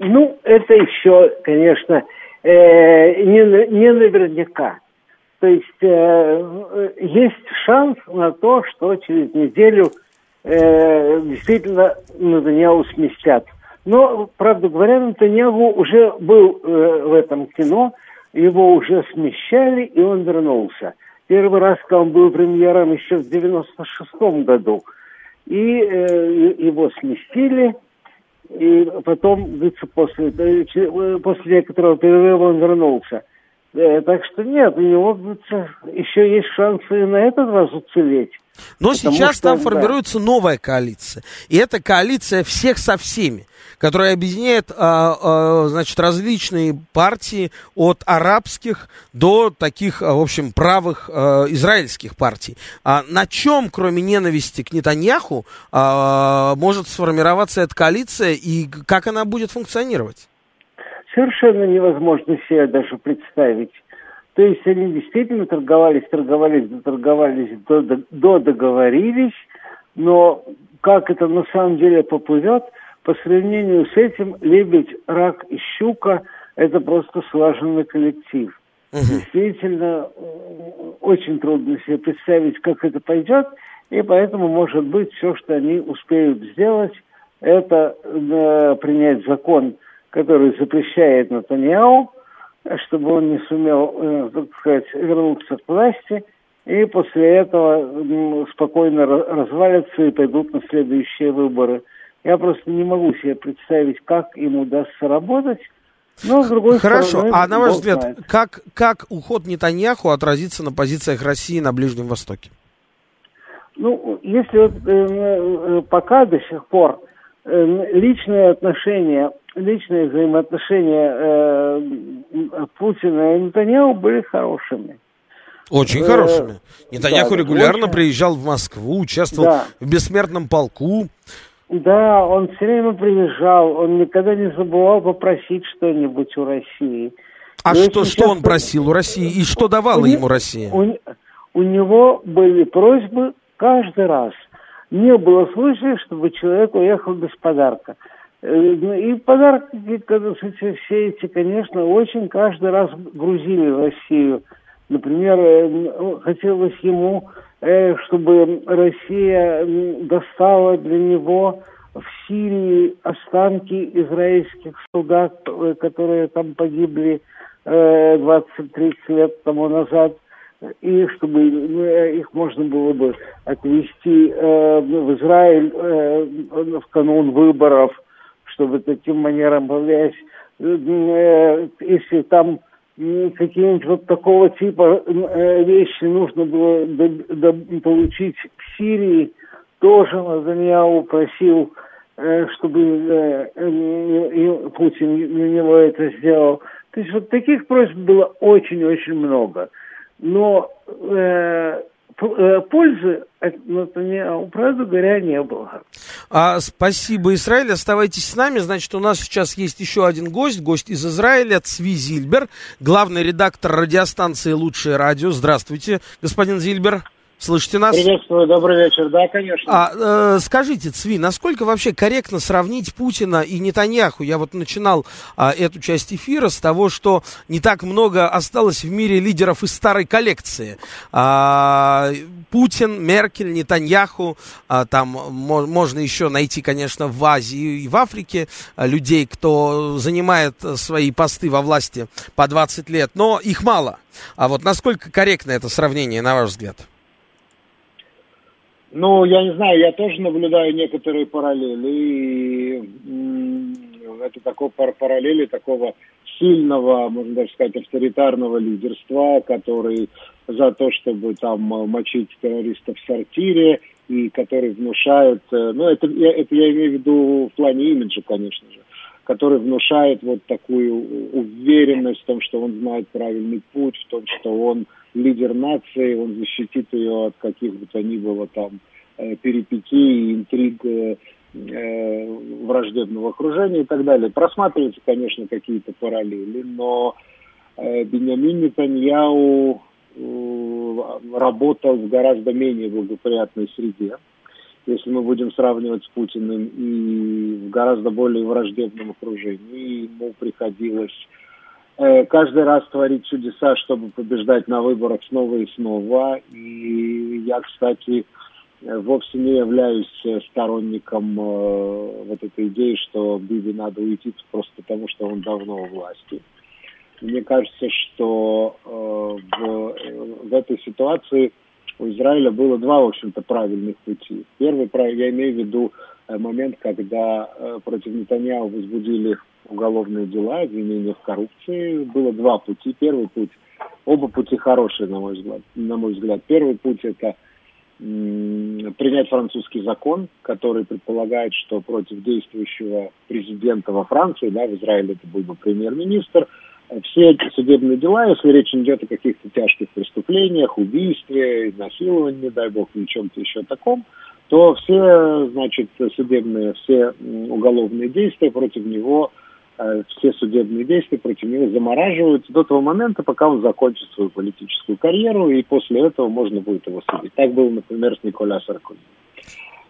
Speaker 6: Ну, это еще, конечно, э, не, не наверняка. То есть э, есть шанс на то, что через неделю э, действительно Натаньяу сместят. Но, правда говоря, Натаньяу уже был э, в этом кино, его уже смещали, и он вернулся. Первый раз, когда он был премьером еще в 96 году. И э, его сместили, и потом, говорится, после, э, после некоторого перерыва он вернулся. Э, так что нет, у него говорится, еще есть шансы на этот раз уцелеть.
Speaker 2: Но сейчас что, там да. формируется новая коалиция. И это коалиция всех со всеми, которая объединяет, а, а, значит, различные партии от арабских до таких, а, в общем, правых а, израильских партий. А на чем, кроме ненависти к Нетаньяху, а, может сформироваться эта коалиция и как она будет функционировать?
Speaker 6: Совершенно невозможно себе даже представить то есть они действительно торговались, торговались, доторговались, до, до, до договорились, но как это на самом деле поплывет, по сравнению с этим лебедь, рак и щука – это просто слаженный коллектив. Угу. Действительно, очень трудно себе представить, как это пойдет, и поэтому, может быть, все, что они успеют сделать, это э, принять закон, который запрещает Натаньяу, чтобы он не сумел, э, так сказать, вернуться к власти, и после этого спокойно развалятся и пойдут на следующие выборы. Я просто не могу себе представить, как им удастся работать. Но, с другой
Speaker 2: Хорошо,
Speaker 6: стороны,
Speaker 2: а на ваш взгляд, как, как уход Нетаньяху отразится на позициях России на Ближнем Востоке?
Speaker 6: Ну, если вот, э, э пока до сих пор личные отношения личные взаимоотношения э, Путина и Нетаньяху были хорошими.
Speaker 2: Очень э, хорошими. Нетаньяху да, регулярно очень... приезжал в Москву, участвовал да. в бессмертном полку.
Speaker 6: Да, он все время приезжал, он никогда не забывал попросить что-нибудь у России.
Speaker 2: А и что, что он просил у России и что давала ему Россия?
Speaker 6: У, у него были просьбы каждый раз. Не было случая, чтобы человек уехал без подарка. Э, ну, и подарки, все эти, конечно, очень каждый раз грузили в Россию. Например, э, ну, хотелось ему, э, чтобы Россия достала для него в Сирии останки израильских солдат, которые там погибли 20-30 лет тому назад, и чтобы их можно было бы отвезти в Израиль в канун выборов, чтобы таким манером повлиять. Если там какие-нибудь вот такого типа вещи нужно было получить в Сирии, тоже Назаньяу просил, э, чтобы э, э, Путин для него это сделал. То есть вот таких просьб было очень-очень много. Но э, пользы от Натаньяу, правду говоря, не было.
Speaker 2: А, спасибо, Израиль. Оставайтесь с нами. Значит, у нас сейчас есть еще один гость, гость из Израиля, Цви Зильбер, главный редактор радиостанции «Лучшее радио». Здравствуйте, господин Зильбер. Слышите нас?
Speaker 7: Приветствую, добрый вечер, да, конечно.
Speaker 2: А, э, скажите, Цви, насколько вообще корректно сравнить Путина и Нетаньяху? Я вот начинал а, эту часть эфира с того, что не так много осталось в мире лидеров из старой коллекции. А, Путин, Меркель, Нетаньяху, а, там мо- можно еще найти, конечно, в Азии и в Африке а, людей, кто занимает свои посты во власти по 20 лет, но их мало. А вот насколько корректно это сравнение, на ваш взгляд?
Speaker 7: Ну, я не знаю, я тоже наблюдаю некоторые параллели. И это такой параллели такого сильного, можно даже сказать, авторитарного лидерства, который за то, чтобы там мочить террористов в сортире, и который внушает, э, ну, это, это я имею в виду в плане имиджа, конечно же, который внушает вот такую уверенность в том, что он знает правильный путь, в том, что он лидер нации, он защитит ее от каких бы то ни было там э, перипетий, интриг э, э, враждебного окружения и так далее. Просматриваются, конечно, какие-то параллели, но э, Бениамин Нетаньяу э, работал в гораздо менее благоприятной среде. Если мы будем сравнивать с Путиным и в гораздо более враждебном окружении, ему приходилось каждый раз творить чудеса, чтобы побеждать на выборах снова и снова. И я, кстати, э, вовсе не являюсь э, сторонником э, вот этой идеи, что Биби надо уйти просто потому, что он давно у власти. Мне кажется, что э, в, в этой ситуации у Израиля было два, в общем-то, правильных пути. Первый, я имею в виду момент, когда э, против Нетаньяу возбудили уголовные дела, обвинения в коррупции. Было два пути. Первый путь, оба пути хорошие, на мой взгляд. На мой взгляд. Первый путь это принять французский закон, который предполагает, что против действующего президента во Франции, да, в Израиле это был бы премьер-министр, все эти судебные дела, если речь идет о каких-то тяжких преступлениях, убийстве, насиловании, не дай бог, или чем-то еще таком, то все, значит, судебные, все уголовные действия против него Э, все судебные действия против него замораживаются до того момента, пока он закончит свою политическую карьеру, и после этого можно будет его судить. Так было, например, с Николя Саркози.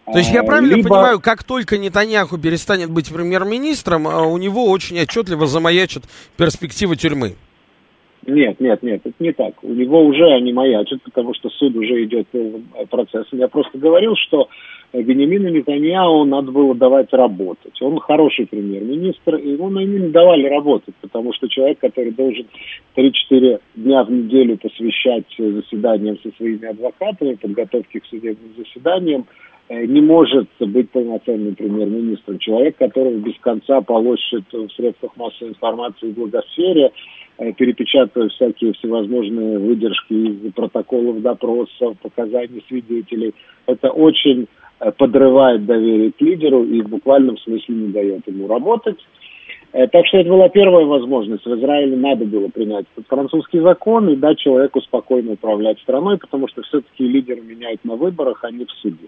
Speaker 2: То есть я правильно Либо... понимаю, как только Нетаньяху перестанет быть премьер-министром, а у него очень отчетливо замаячит перспектива тюрьмы?
Speaker 7: Нет, нет, нет, это не так. У него уже они маячат, потому что суд уже идет процессом. Я просто говорил, что Бенемину Нетаньяу надо было давать работать. Он хороший премьер-министр, и ему не давали работать, потому что человек, который должен 3-4 дня в неделю посвящать заседаниям со своими адвокатами, подготовке к судебным заседаниям, э, не может быть полноценным премьер-министром. Человек, который без конца полощет в средствах массовой информации и благосфере, э, перепечатывая всякие всевозможные выдержки из протоколов допросов, показаний свидетелей. Это очень Э, подрывает доверие к лидеру и в буквальном смысле не дает ему работать. Э, так что это была первая возможность. В Израиле надо было принять этот французский закон и дать человеку спокойно управлять страной, потому что все-таки лидеры меняют на выборах, а не в суде.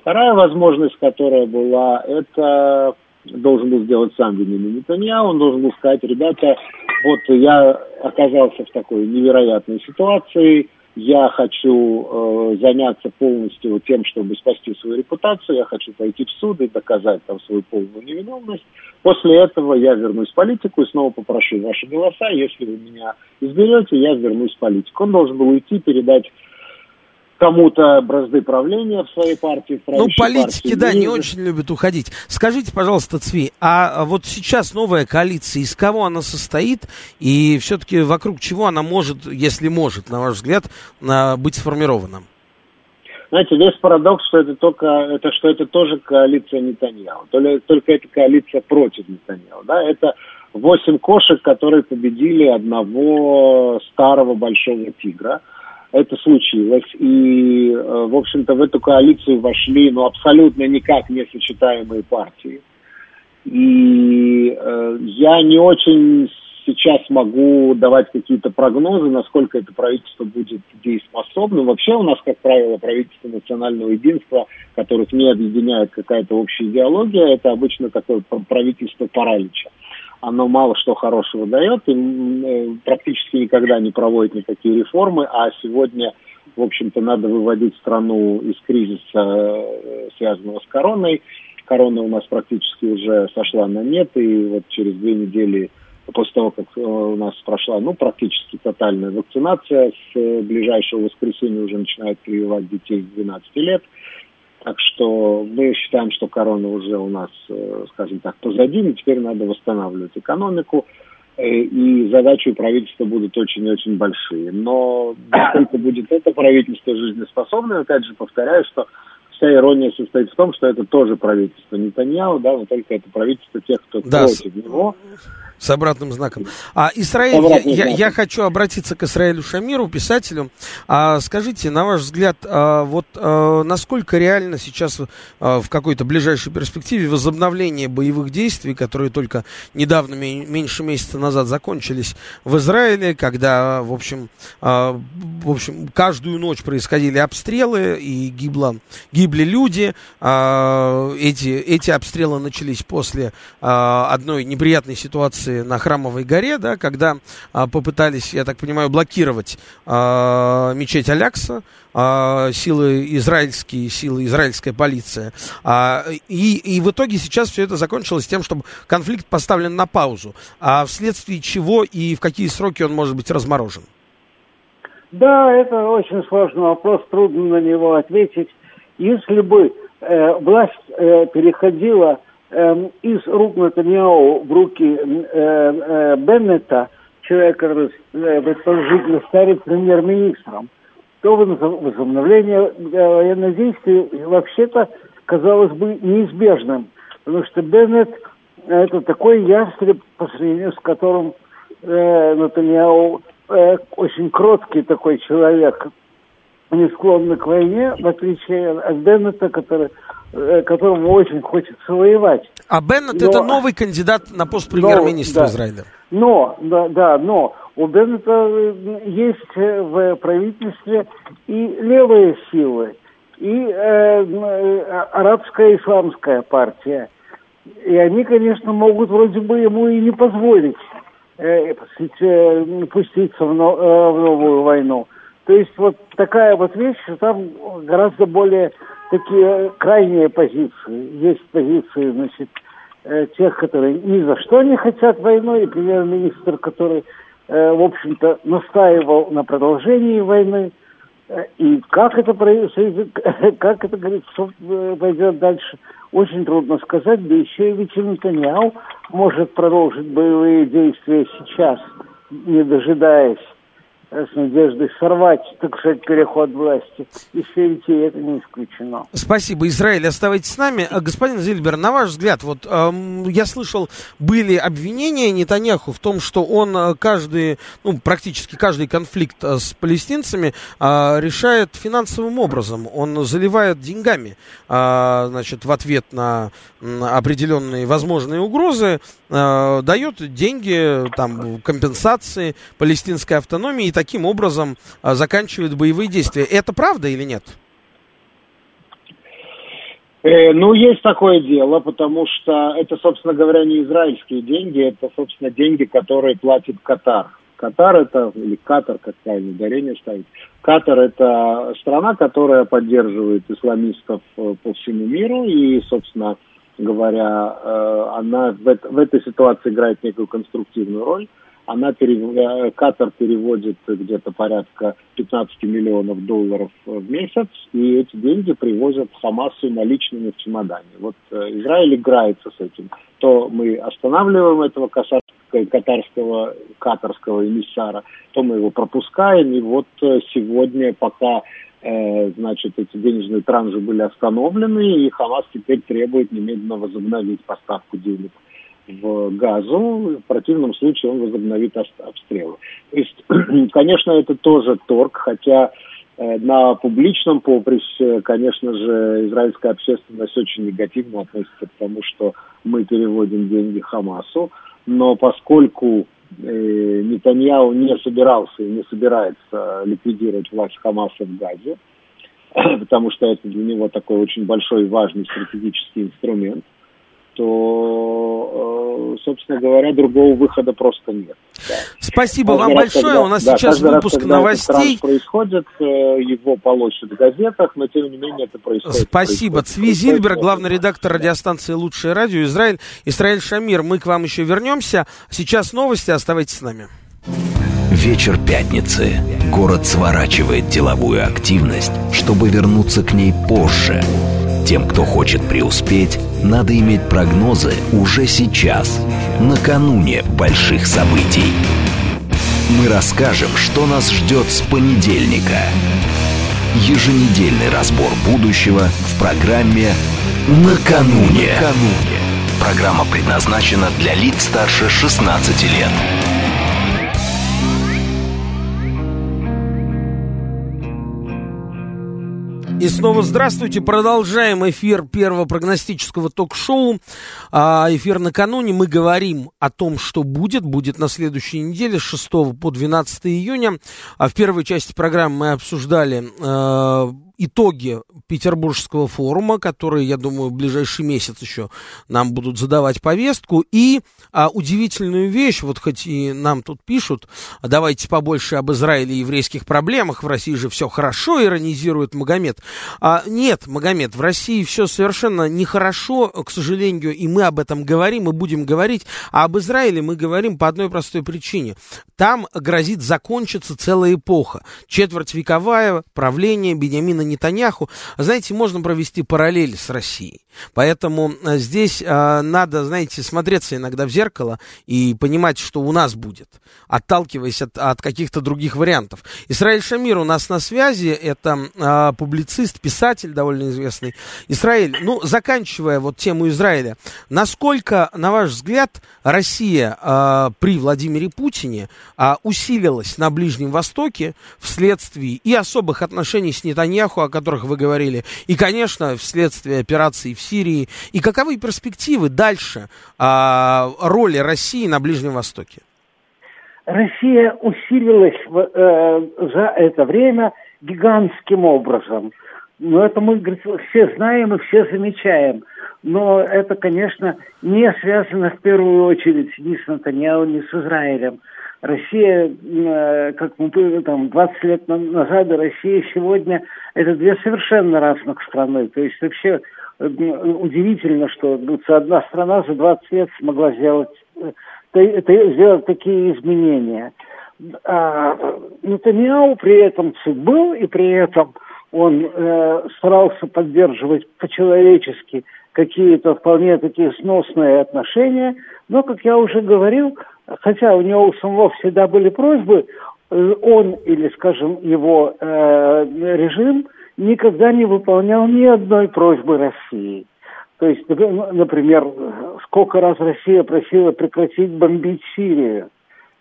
Speaker 7: Вторая возможность, которая была, это должен был сделать сам Бенjamin Нетаньяу, он должен был сказать, ребята, вот я оказался в такой невероятной ситуации, я хочу э, заняться полностью тем, чтобы спасти свою репутацию, я хочу пойти в суд и доказать там свою полную невиновность. После этого я вернусь в политику и снова попрошу ваши голоса. Если вы меня изберете, я вернусь в политику. Он должен был уйти, передать кому-то бразды правления в своей партии. В
Speaker 2: ну, политики,
Speaker 7: партии.
Speaker 2: да, не очень любят уходить. Скажите, пожалуйста, Цви, а вот сейчас новая коалиция, из кого она состоит, и все-таки вокруг чего она может, если может, на ваш взгляд, быть сформирована?
Speaker 7: Знаете, весь парадокс, что это только, это, что это тоже коалиция Нетаньяу. Только, только это коалиция против Нетаньяу. Да? Это восемь кошек, которые победили одного старого большого тигра – это случилось. И, э, в общем-то, в эту коалицию вошли ну, абсолютно никак не сочетаемые партии. И э, я не очень сейчас могу давать какие-то прогнозы, насколько это правительство будет дееспособным. Вообще у нас, как правило, правительство национального единства, которых не объединяет какая-то общая идеология, это обычно такое правительство паралича оно мало что хорошего дает и э, практически никогда не проводит никакие реформы, а сегодня, в общем-то, надо выводить страну из кризиса, э, связанного с короной. Корона у нас практически уже сошла на нет, и вот через две недели после того, как э, у нас прошла, ну, практически тотальная вакцинация, с ближайшего воскресенья уже начинают прививать детей с 12 лет – так что мы считаем, что корона уже у нас, э, скажем так, позади, но теперь надо восстанавливать экономику. Э, и задачи у правительства будут очень-очень большие. Но [coughs] насколько будет это правительство жизнеспособное, опять же повторяю, что вся ирония состоит в том, что это тоже правительство Нетаньяу, да, но только это правительство тех, кто да, против него.
Speaker 2: С обратным знаком. А Израиль, я, я, я хочу обратиться к Израилю Шамиру, писателю. А, скажите, на ваш взгляд, а, вот а, насколько реально сейчас а, в какой-то ближайшей перспективе возобновление боевых действий, которые только недавно, меньше месяца назад закончились в Израиле, когда, в общем, а, в общем каждую ночь происходили обстрелы и гибло, гибли люди. А, эти, эти обстрелы начались после а, одной неприятной ситуации на Храмовой горе, да, когда а, попытались, я так понимаю, блокировать мечеть Алякса, силы израильские, силы израильская полиция. И, и в итоге сейчас все это закончилось тем, чтобы конфликт поставлен на паузу. А вследствие чего и в какие сроки он может быть разморожен?
Speaker 6: Да, это очень сложный вопрос, трудно на него ответить. Если бы э, власть э, переходила Эм, из рук Натаньяу в руки э, э, Беннета, человека, который э, предположительно станет премьер-министром, то возобновление военных действий вообще-то казалось бы неизбежным. Потому что Беннет это такой ястреб, по сравнению с которым э, Натаньяу э, очень кроткий такой человек, не склонный к войне, в отличие от Беннета, который Э, которому очень хочется воевать.
Speaker 2: А Беннет но, это новый кандидат на пост премьер-министра да, Израиля.
Speaker 6: Но, да, да, но у Беннета э, есть э, в правительстве и левые силы, и э, арабская исламская партия. И они, конечно, могут вроде бы ему и не позволить э, пуститься в, но, э, в новую войну. То есть вот такая вот вещь, там гораздо более такие крайние позиции. Есть позиции, значит, э, тех, которые ни за что не хотят войну, и премьер-министр, который, э, в общем-то, настаивал на продолжении войны. Э, и как это произойдет, [laughs] как это, говорится, пойдет дальше, очень трудно сказать. Да еще и ведь может продолжить боевые действия сейчас, не дожидаясь с надеждой сорвать, так сказать, переход власти. И все это не исключено.
Speaker 2: Спасибо, Израиль. Оставайтесь с нами. А, господин Зильбер, на ваш взгляд, вот эм, я слышал, были обвинения Нетаньяху в том, что он э, каждый, ну, практически каждый конфликт э, с палестинцами э, решает финансовым образом. Он заливает деньгами, э, значит, в ответ на определенные возможные угрозы, э, дает деньги, там, компенсации палестинской автономии таким образом а, заканчивают боевые действия. Это правда или нет?
Speaker 7: Э, ну, есть такое дело, потому что это, собственно говоря, не израильские деньги, это, собственно, деньги, которые платит Катар. Катар это, или Катар, как правильно ударение ставить. Катар это страна, которая поддерживает исламистов э, по всему миру, и, собственно говоря, э, она в, этой ситуации играет некую конструктивную роль. она перев... Катар переводит где-то порядка 15 миллионов долларов в месяц, и эти деньги привозят Хамасу наличными в чемодане. Вот Израиль играется с этим. То мы останавливаем этого катарского, катарского эмиссара, то мы его пропускаем, и вот сегодня, пока Э, значит, эти денежные транжи были остановлены, и Хамас теперь требует немедленно возобновить поставку денег в газу, в противном случае он возобновит обстрелы. То есть, [clears throat] конечно, это тоже торг, хотя э, на публичном поприще, конечно же, израильская общественность очень негативно относится к тому, что мы переводим деньги Хамасу, но поскольку Э, Нетаньяу не собирался и не собирается ликвидировать власть Хамаса в Газе, [clears throat] потому что это для него такой очень большой и важный стратегический инструмент то, э, собственно говоря, другого выхода просто нет. Да.
Speaker 2: Спасибо каждый вам раз, большое. Когда, У нас да, сейчас выпуск раз, новостей.
Speaker 7: происходит, э, его получат в газетах, но тем не менее это происходит.
Speaker 2: Спасибо.
Speaker 7: Происходит,
Speaker 2: Цви Зильберг, главный редактор радиостанции «Лучшее радио» Израиль. Израиль Шамир, мы к вам еще вернемся. Сейчас новости, оставайтесь с нами.
Speaker 1: Вечер пятницы. Город сворачивает деловую активность, чтобы вернуться к ней позже. Тем, кто хочет преуспеть, надо иметь прогнозы уже сейчас, накануне больших событий. Мы расскажем, что нас ждет с понедельника. Еженедельный разбор будущего в программе «Накануне». Программа предназначена для лиц старше 16 лет.
Speaker 2: И снова здравствуйте. Продолжаем эфир первого прогностического ток-шоу. А, эфир накануне. Мы говорим о том, что будет. Будет на следующей неделе с 6 по 12 июня. А в первой части программы мы обсуждали э, итоги Петербургского форума, которые, я думаю, в ближайший месяц еще нам будут задавать повестку. И а, удивительную вещь, вот хоть и нам тут пишут, давайте побольше об Израиле и еврейских проблемах, в России же все хорошо, иронизирует Магомед. А, нет, Магомед, в России все совершенно нехорошо, к сожалению, и мы об этом говорим, и будем говорить. А об Израиле мы говорим по одной простой причине. Там грозит закончиться целая эпоха. Четвертьвековое правление Бениамина Нетаньяху, знаете, можно провести параллель с Россией. Поэтому э, здесь э, надо, знаете, смотреться иногда в зеркало и понимать, что у нас будет, отталкиваясь от, от каких-то других вариантов. Исраиль Шамир у нас на связи, это э, публицист, писатель довольно известный. Исраиль, ну, заканчивая вот тему Израиля, насколько, на ваш взгляд, Россия э, при Владимире Путине э, усилилась на Ближнем Востоке вследствие и особых отношений с Нетаньяху, о которых вы говорили, и, конечно, вследствие операции в Сирии, и каковы перспективы дальше а, роли России на Ближнем Востоке?
Speaker 6: Россия усилилась э, за это время гигантским образом. Но это мы говорит, все знаем и все замечаем. Но это, конечно, не связано в первую очередь ни с Натаньяу, ни с Израилем. Россия, э, как мы там 20 лет назад, и Россия сегодня это две совершенно разных страны. То есть вообще удивительно, что одна страна за 20 лет смогла сделать, э, сделать такие изменения. А Натаньяу при этом был, и при этом он э, старался поддерживать по-человечески какие-то вполне такие сносные отношения, но, как я уже говорил, хотя у него у самого всегда были просьбы, э, он или, скажем, его э, режим никогда не выполнял ни одной просьбы России. То есть, например, сколько раз Россия просила прекратить бомбить Сирию,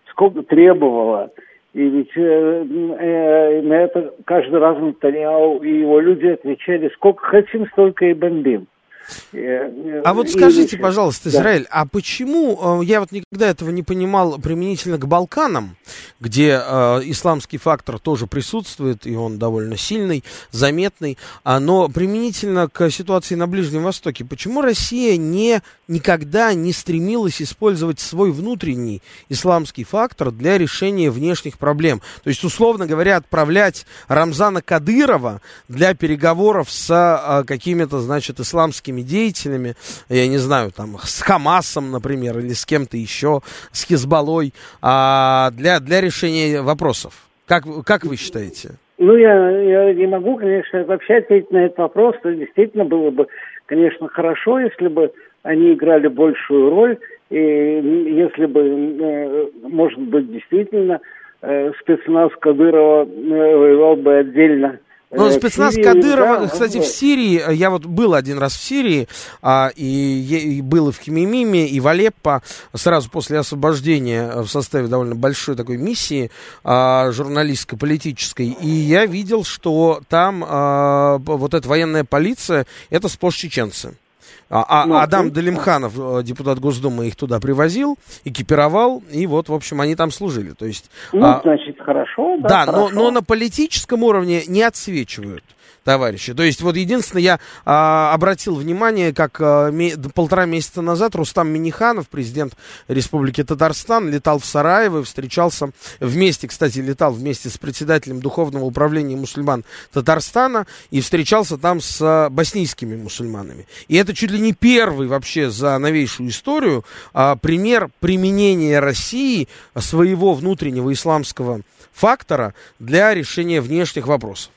Speaker 6: сколько требовала. И ведь э, э, на это каждый раз Натаньяу и его люди отвечали, сколько хотим, столько и бомбим.
Speaker 2: А вот скажите, пожалуйста, Израиль, да. а почему, э, я вот никогда этого не понимал применительно к Балканам, где э, исламский фактор тоже присутствует, и он довольно сильный, заметный, а, но применительно к ситуации на Ближнем Востоке, почему Россия не, никогда не стремилась использовать свой внутренний исламский фактор для решения внешних проблем? То есть, условно говоря, отправлять Рамзана Кадырова для переговоров с э, какими-то, значит, исламскими исламскими деятелями, я не знаю, там, с Хамасом, например, или с кем-то еще, с Хизбаллой, а, для, для решения вопросов? Как, как вы считаете?
Speaker 6: Ну, я, я не могу, конечно, вообще ответить на этот вопрос. Действительно было бы, конечно, хорошо, если бы они играли большую роль, и если бы, э, может быть, действительно э, спецназ Кадырова э, воевал бы отдельно
Speaker 2: ну, спецназ Кадырова, да, кстати, в Сирии, я вот был один раз в Сирии, а, и, и был и в Химимиме, и в Алеппо, сразу после освобождения в составе довольно большой такой миссии а, журналистско-политической, и я видел, что там а, вот эта военная полиция, это сплошь чеченцы. А, а ну, Адам Далимханов, э, депутат Госдумы, их туда привозил, экипировал, и вот, в общем, они там служили. То есть,
Speaker 6: ну, а, значит, хорошо, да.
Speaker 2: Да,
Speaker 6: хорошо.
Speaker 2: Но, но на политическом уровне не отсвечивают товарищи. То есть вот единственное, я а, обратил внимание, как а, ме, полтора месяца назад Рустам Миниханов, президент Республики Татарстан, летал в Сараево и встречался вместе, кстати, летал вместе с председателем Духовного управления мусульман Татарстана и встречался там с а, боснийскими мусульманами. И это чуть ли не первый вообще за новейшую историю а, пример применения России своего внутреннего исламского фактора для решения внешних вопросов.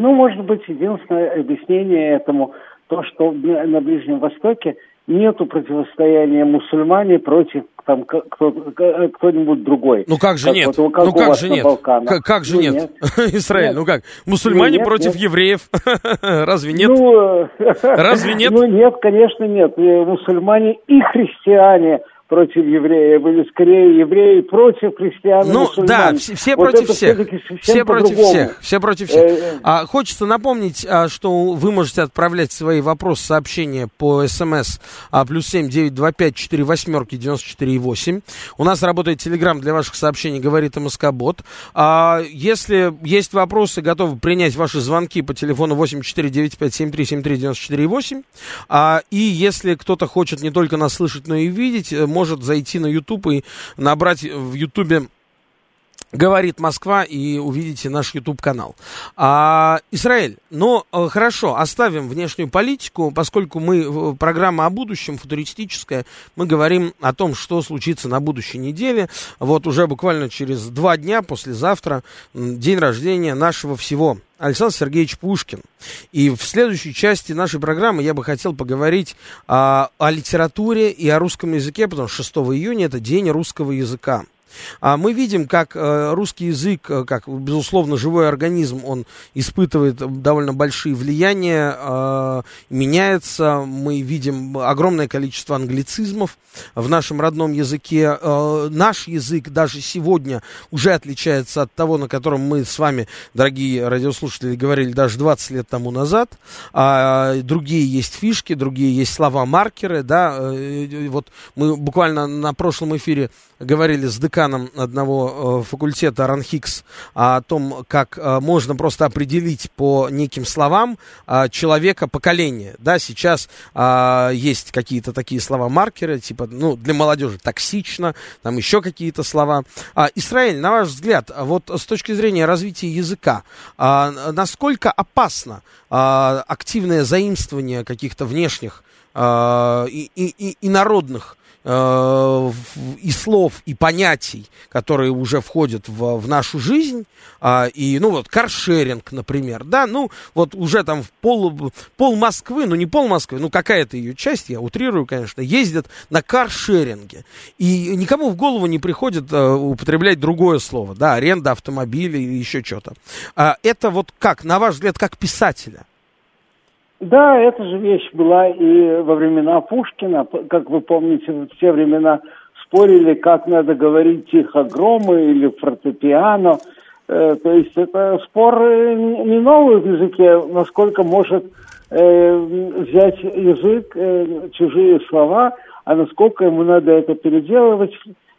Speaker 6: Ну, может быть, единственное объяснение этому то, что на Ближнем Востоке нету противостояния мусульмане против там кто, кто-нибудь другой.
Speaker 2: Ну как же как, нет? Вот, как ну как же нет? Как, как же ну, нет? нет? [laughs] Израиль, нет. ну как? Мусульмане ну, нет, против нет. евреев? [laughs] Разве нет? Ну, Разве [laughs] нет?
Speaker 6: Ну нет, конечно нет. Мусульмане и христиане против евреев, были скорее евреи против христиан
Speaker 2: Ну да, все, все вот против всех. Все против всех. Все против всех. А, хочется напомнить, а, что вы можете отправлять свои вопросы, сообщения по смс а, плюс семь девять два пять четыре восьмерки девяносто четыре восемь. У нас работает телеграм для ваших сообщений, говорит МСК Бот. А, если есть вопросы, готовы принять ваши звонки по телефону восемь четыре девять пять семь три семь три девяносто четыре восемь. А, и если кто-то хочет не только нас слышать, но и видеть, э, может зайти на YouTube и набрать в YouTube Говорит Москва, и увидите наш YouTube-канал. А, Израиль, ну, э, хорошо, оставим внешнюю политику, поскольку мы, э, программа о будущем, футуристическая, мы говорим о том, что случится на будущей неделе. Вот уже буквально через два дня, послезавтра, день рождения нашего всего Александр Сергеевич Пушкин. И в следующей части нашей программы я бы хотел поговорить а, о литературе и о русском языке, потому что 6 июня это день русского языка. А мы видим, как э, русский язык, э, как, безусловно, живой организм, он испытывает довольно большие влияния, э, меняется. Мы видим огромное количество англицизмов в нашем родном языке. Наш язык даже сегодня уже отличается от того, на котором мы с вами, дорогие радиослушатели, говорили даже 20 лет тому назад. А, другие есть фишки, другие есть слова-маркеры. Да? Вот мы буквально на прошлом эфире говорили с деканом одного э, факультета Ранхикс о том, как э, можно просто определить по неким словам э, человека поколения. Да, сейчас есть какие-то такие слова-маркеры, типа, ну, для молодежи токсично, там еще какие-то слова. А, Израиль, на ваш взгляд, вот с точки зрения развития языка, э, насколько опасно э, активное заимствование каких-то внешних и, и, и народных э, и слов, и понятий, которые уже входят в, в нашу жизнь, э, и, ну, вот, каршеринг, например, да, ну, вот уже там в пол, пол Москвы, ну, не пол Москвы, ну, какая-то ее часть, я утрирую, конечно, ездят на каршеринге, и никому в голову не приходит э, употреблять другое слово, да, аренда автомобиля или еще что-то. Э, это вот как, на ваш взгляд, как писателя?
Speaker 6: Да, эта же вещь была и во времена Пушкина. Как вы помните, в те времена спорили, как надо говорить тихогромы или фортепиано. Э, то есть это спор не новый в языке, насколько может э, взять язык, э, чужие слова, а насколько ему надо это переделывать.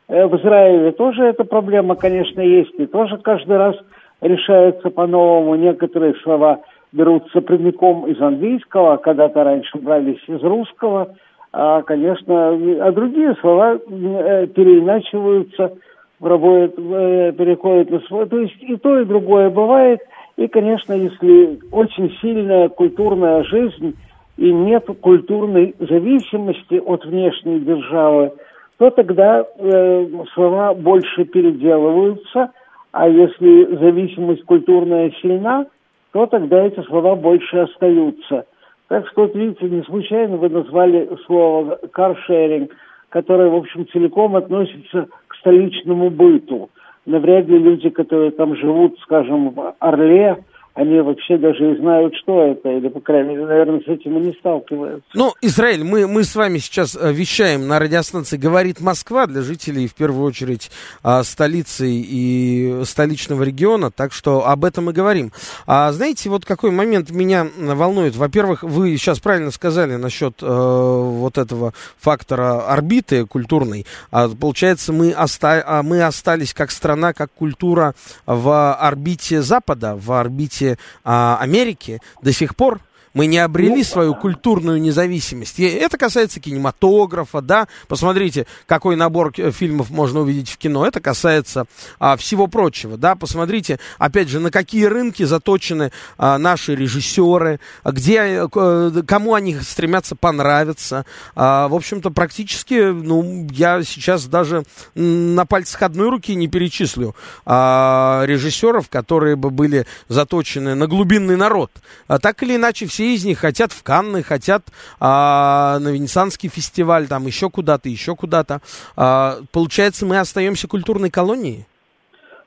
Speaker 6: Э, в Израиле тоже эта проблема, конечно, есть, и тоже каждый раз решается по-новому некоторые слова – берутся прямиком из английского, когда-то раньше брались из русского, а, конечно, а другие слова э, переиначиваются, проводят, э, переходят на свой. То есть и то, и другое бывает. И, конечно, если очень сильная культурная жизнь и нет культурной зависимости от внешней державы, то тогда э, слова больше переделываются, а если зависимость культурная сильна, то тогда эти слова больше остаются. Так что, вот видите, не случайно вы назвали слово каршеринг, которое, в общем, целиком относится к столичному быту. Навряд ли люди, которые там живут, скажем, в Орле, они вообще даже и знают, что это, или, по крайней мере, наверное, с этим и не сталкиваются.
Speaker 2: Ну, Израиль, мы, мы с вами сейчас э, вещаем на радиостанции «Говорит Москва» для жителей, в первую очередь, а, столицы и столичного региона, так что об этом и говорим. А знаете, вот какой момент меня волнует? Во-первых, вы сейчас правильно сказали насчет э, вот этого фактора орбиты культурной. А, получается, мы, оста а, мы остались как страна, как культура в орбите Запада, в орбите части а, Америки до сих пор мы не обрели ну, свою культурную независимость. И это касается кинематографа, да. Посмотрите, какой набор фильмов можно увидеть в кино. Это касается а, всего прочего, да. Посмотрите, опять же, на какие рынки заточены а, наши режиссеры, где, а, кому они стремятся понравиться. А, в общем-то, практически, ну, я сейчас даже на пальцах одной руки не перечислю а, режиссеров, которые бы были заточены на глубинный народ. А, так или иначе, все все из них хотят в Канны, хотят а, на Венецианский фестиваль, там еще куда-то, еще куда-то. А, получается, мы остаемся культурной колонией?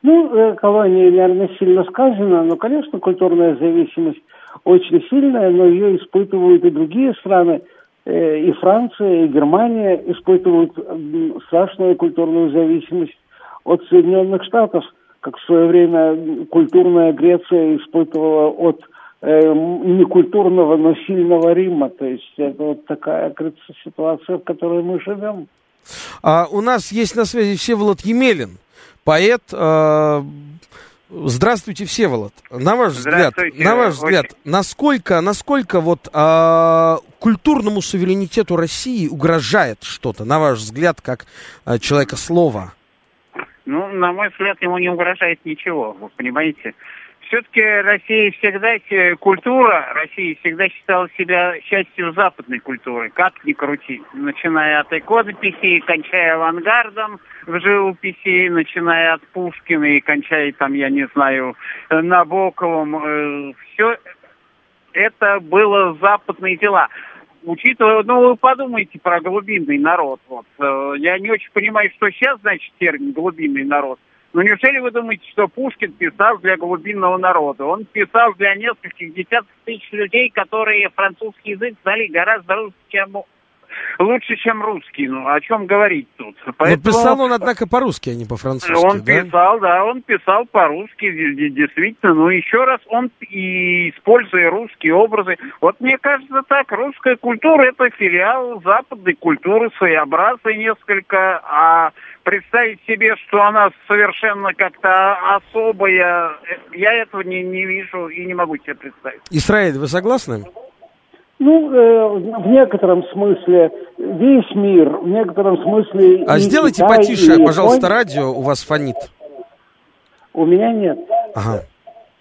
Speaker 6: Ну, э, колония, наверное, сильно сказано, но, конечно, культурная зависимость очень сильная, но ее испытывают и другие страны, э, и Франция, и Германия испытывают страшную культурную зависимость от Соединенных Штатов, как в свое время культурная Греция испытывала от некультурного, но сильного Рима. То есть это вот такая кажется, ситуация, в которой мы живем.
Speaker 2: А, у нас есть на связи Всеволод Емелин, поэт. Э, здравствуйте, Всеволод. На ваш взгляд, на ваш взгляд, насколько, насколько вот э, культурному суверенитету России угрожает что-то, на ваш взгляд, как э, человека слова?
Speaker 8: Ну, на мой взгляд, ему не угрожает ничего, вы понимаете все-таки Россия всегда, культура России всегда считала себя частью западной культуры, как ни крути. Начиная от иконописи, кончая авангардом в живописи, начиная от Пушкина и кончая там, я не знаю, Набоковым. Э, все это было западные дела учитывая, ну, вы подумайте про глубинный народ. Вот. Э, я не очень понимаю, что сейчас значит термин глубинный народ. Ну неужели вы думаете, что Пушкин писал для глубинного народа? Он писал для нескольких десятков тысяч людей, которые французский язык знали гораздо лучше, чем лучше, чем русский. Ну, о чем говорить тут?
Speaker 2: Поэтому... Но писал он, однако, по-русски, а не по-французски,
Speaker 8: Он да? писал, да, он писал по-русски, действительно. Но еще раз, он, и используя русские образы, вот мне кажется так, русская культура – это филиал западной культуры, своеобразной несколько, а представить себе, что она совершенно как-то особая, я этого не, не вижу и не могу себе представить.
Speaker 2: Исраиль, вы согласны?
Speaker 6: Ну, э, в некотором смысле весь мир, в некотором смысле...
Speaker 2: А сделайте Китай, потише, пожалуйста, радио, у вас фонит.
Speaker 6: У меня нет. Ага.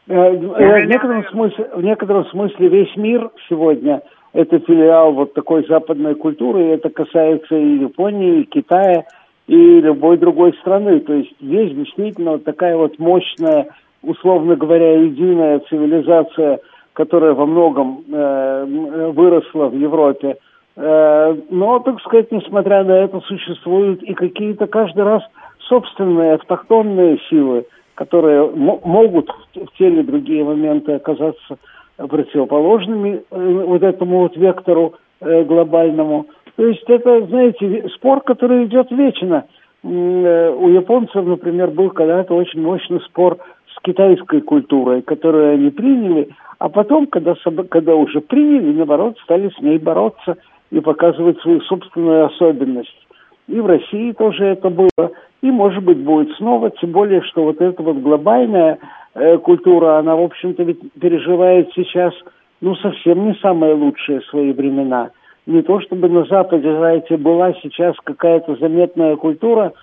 Speaker 6: Э, э, в, некотором смысле, в некотором смысле весь мир сегодня это филиал вот такой западной культуры, и это касается и Японии, и Китая, и любой другой страны. То есть есть действительно вот такая вот мощная, условно говоря, единая цивилизация, которая во многом э, выросла в Европе. Э, но, так сказать, несмотря на это, существуют и какие-то каждый раз собственные автохтонные силы, которые могут в те или другие моменты оказаться противоположными э, вот этому вот вектору э, глобальному. То есть это, знаете, спор, который идет вечно. Э, у японцев, например, был когда-то очень мощный спор с китайской культурой, которую они приняли, а потом, когда, когда уже приняли, наоборот, стали с ней бороться и показывать свою собственную особенность. И в России тоже это было, и, может быть, будет снова, тем более, что вот эта вот глобальная э, культура, она, в общем-то, ведь переживает сейчас, ну, совсем не самые лучшие свои времена – не то чтобы на Западе, знаете, была сейчас какая-то заметная культура,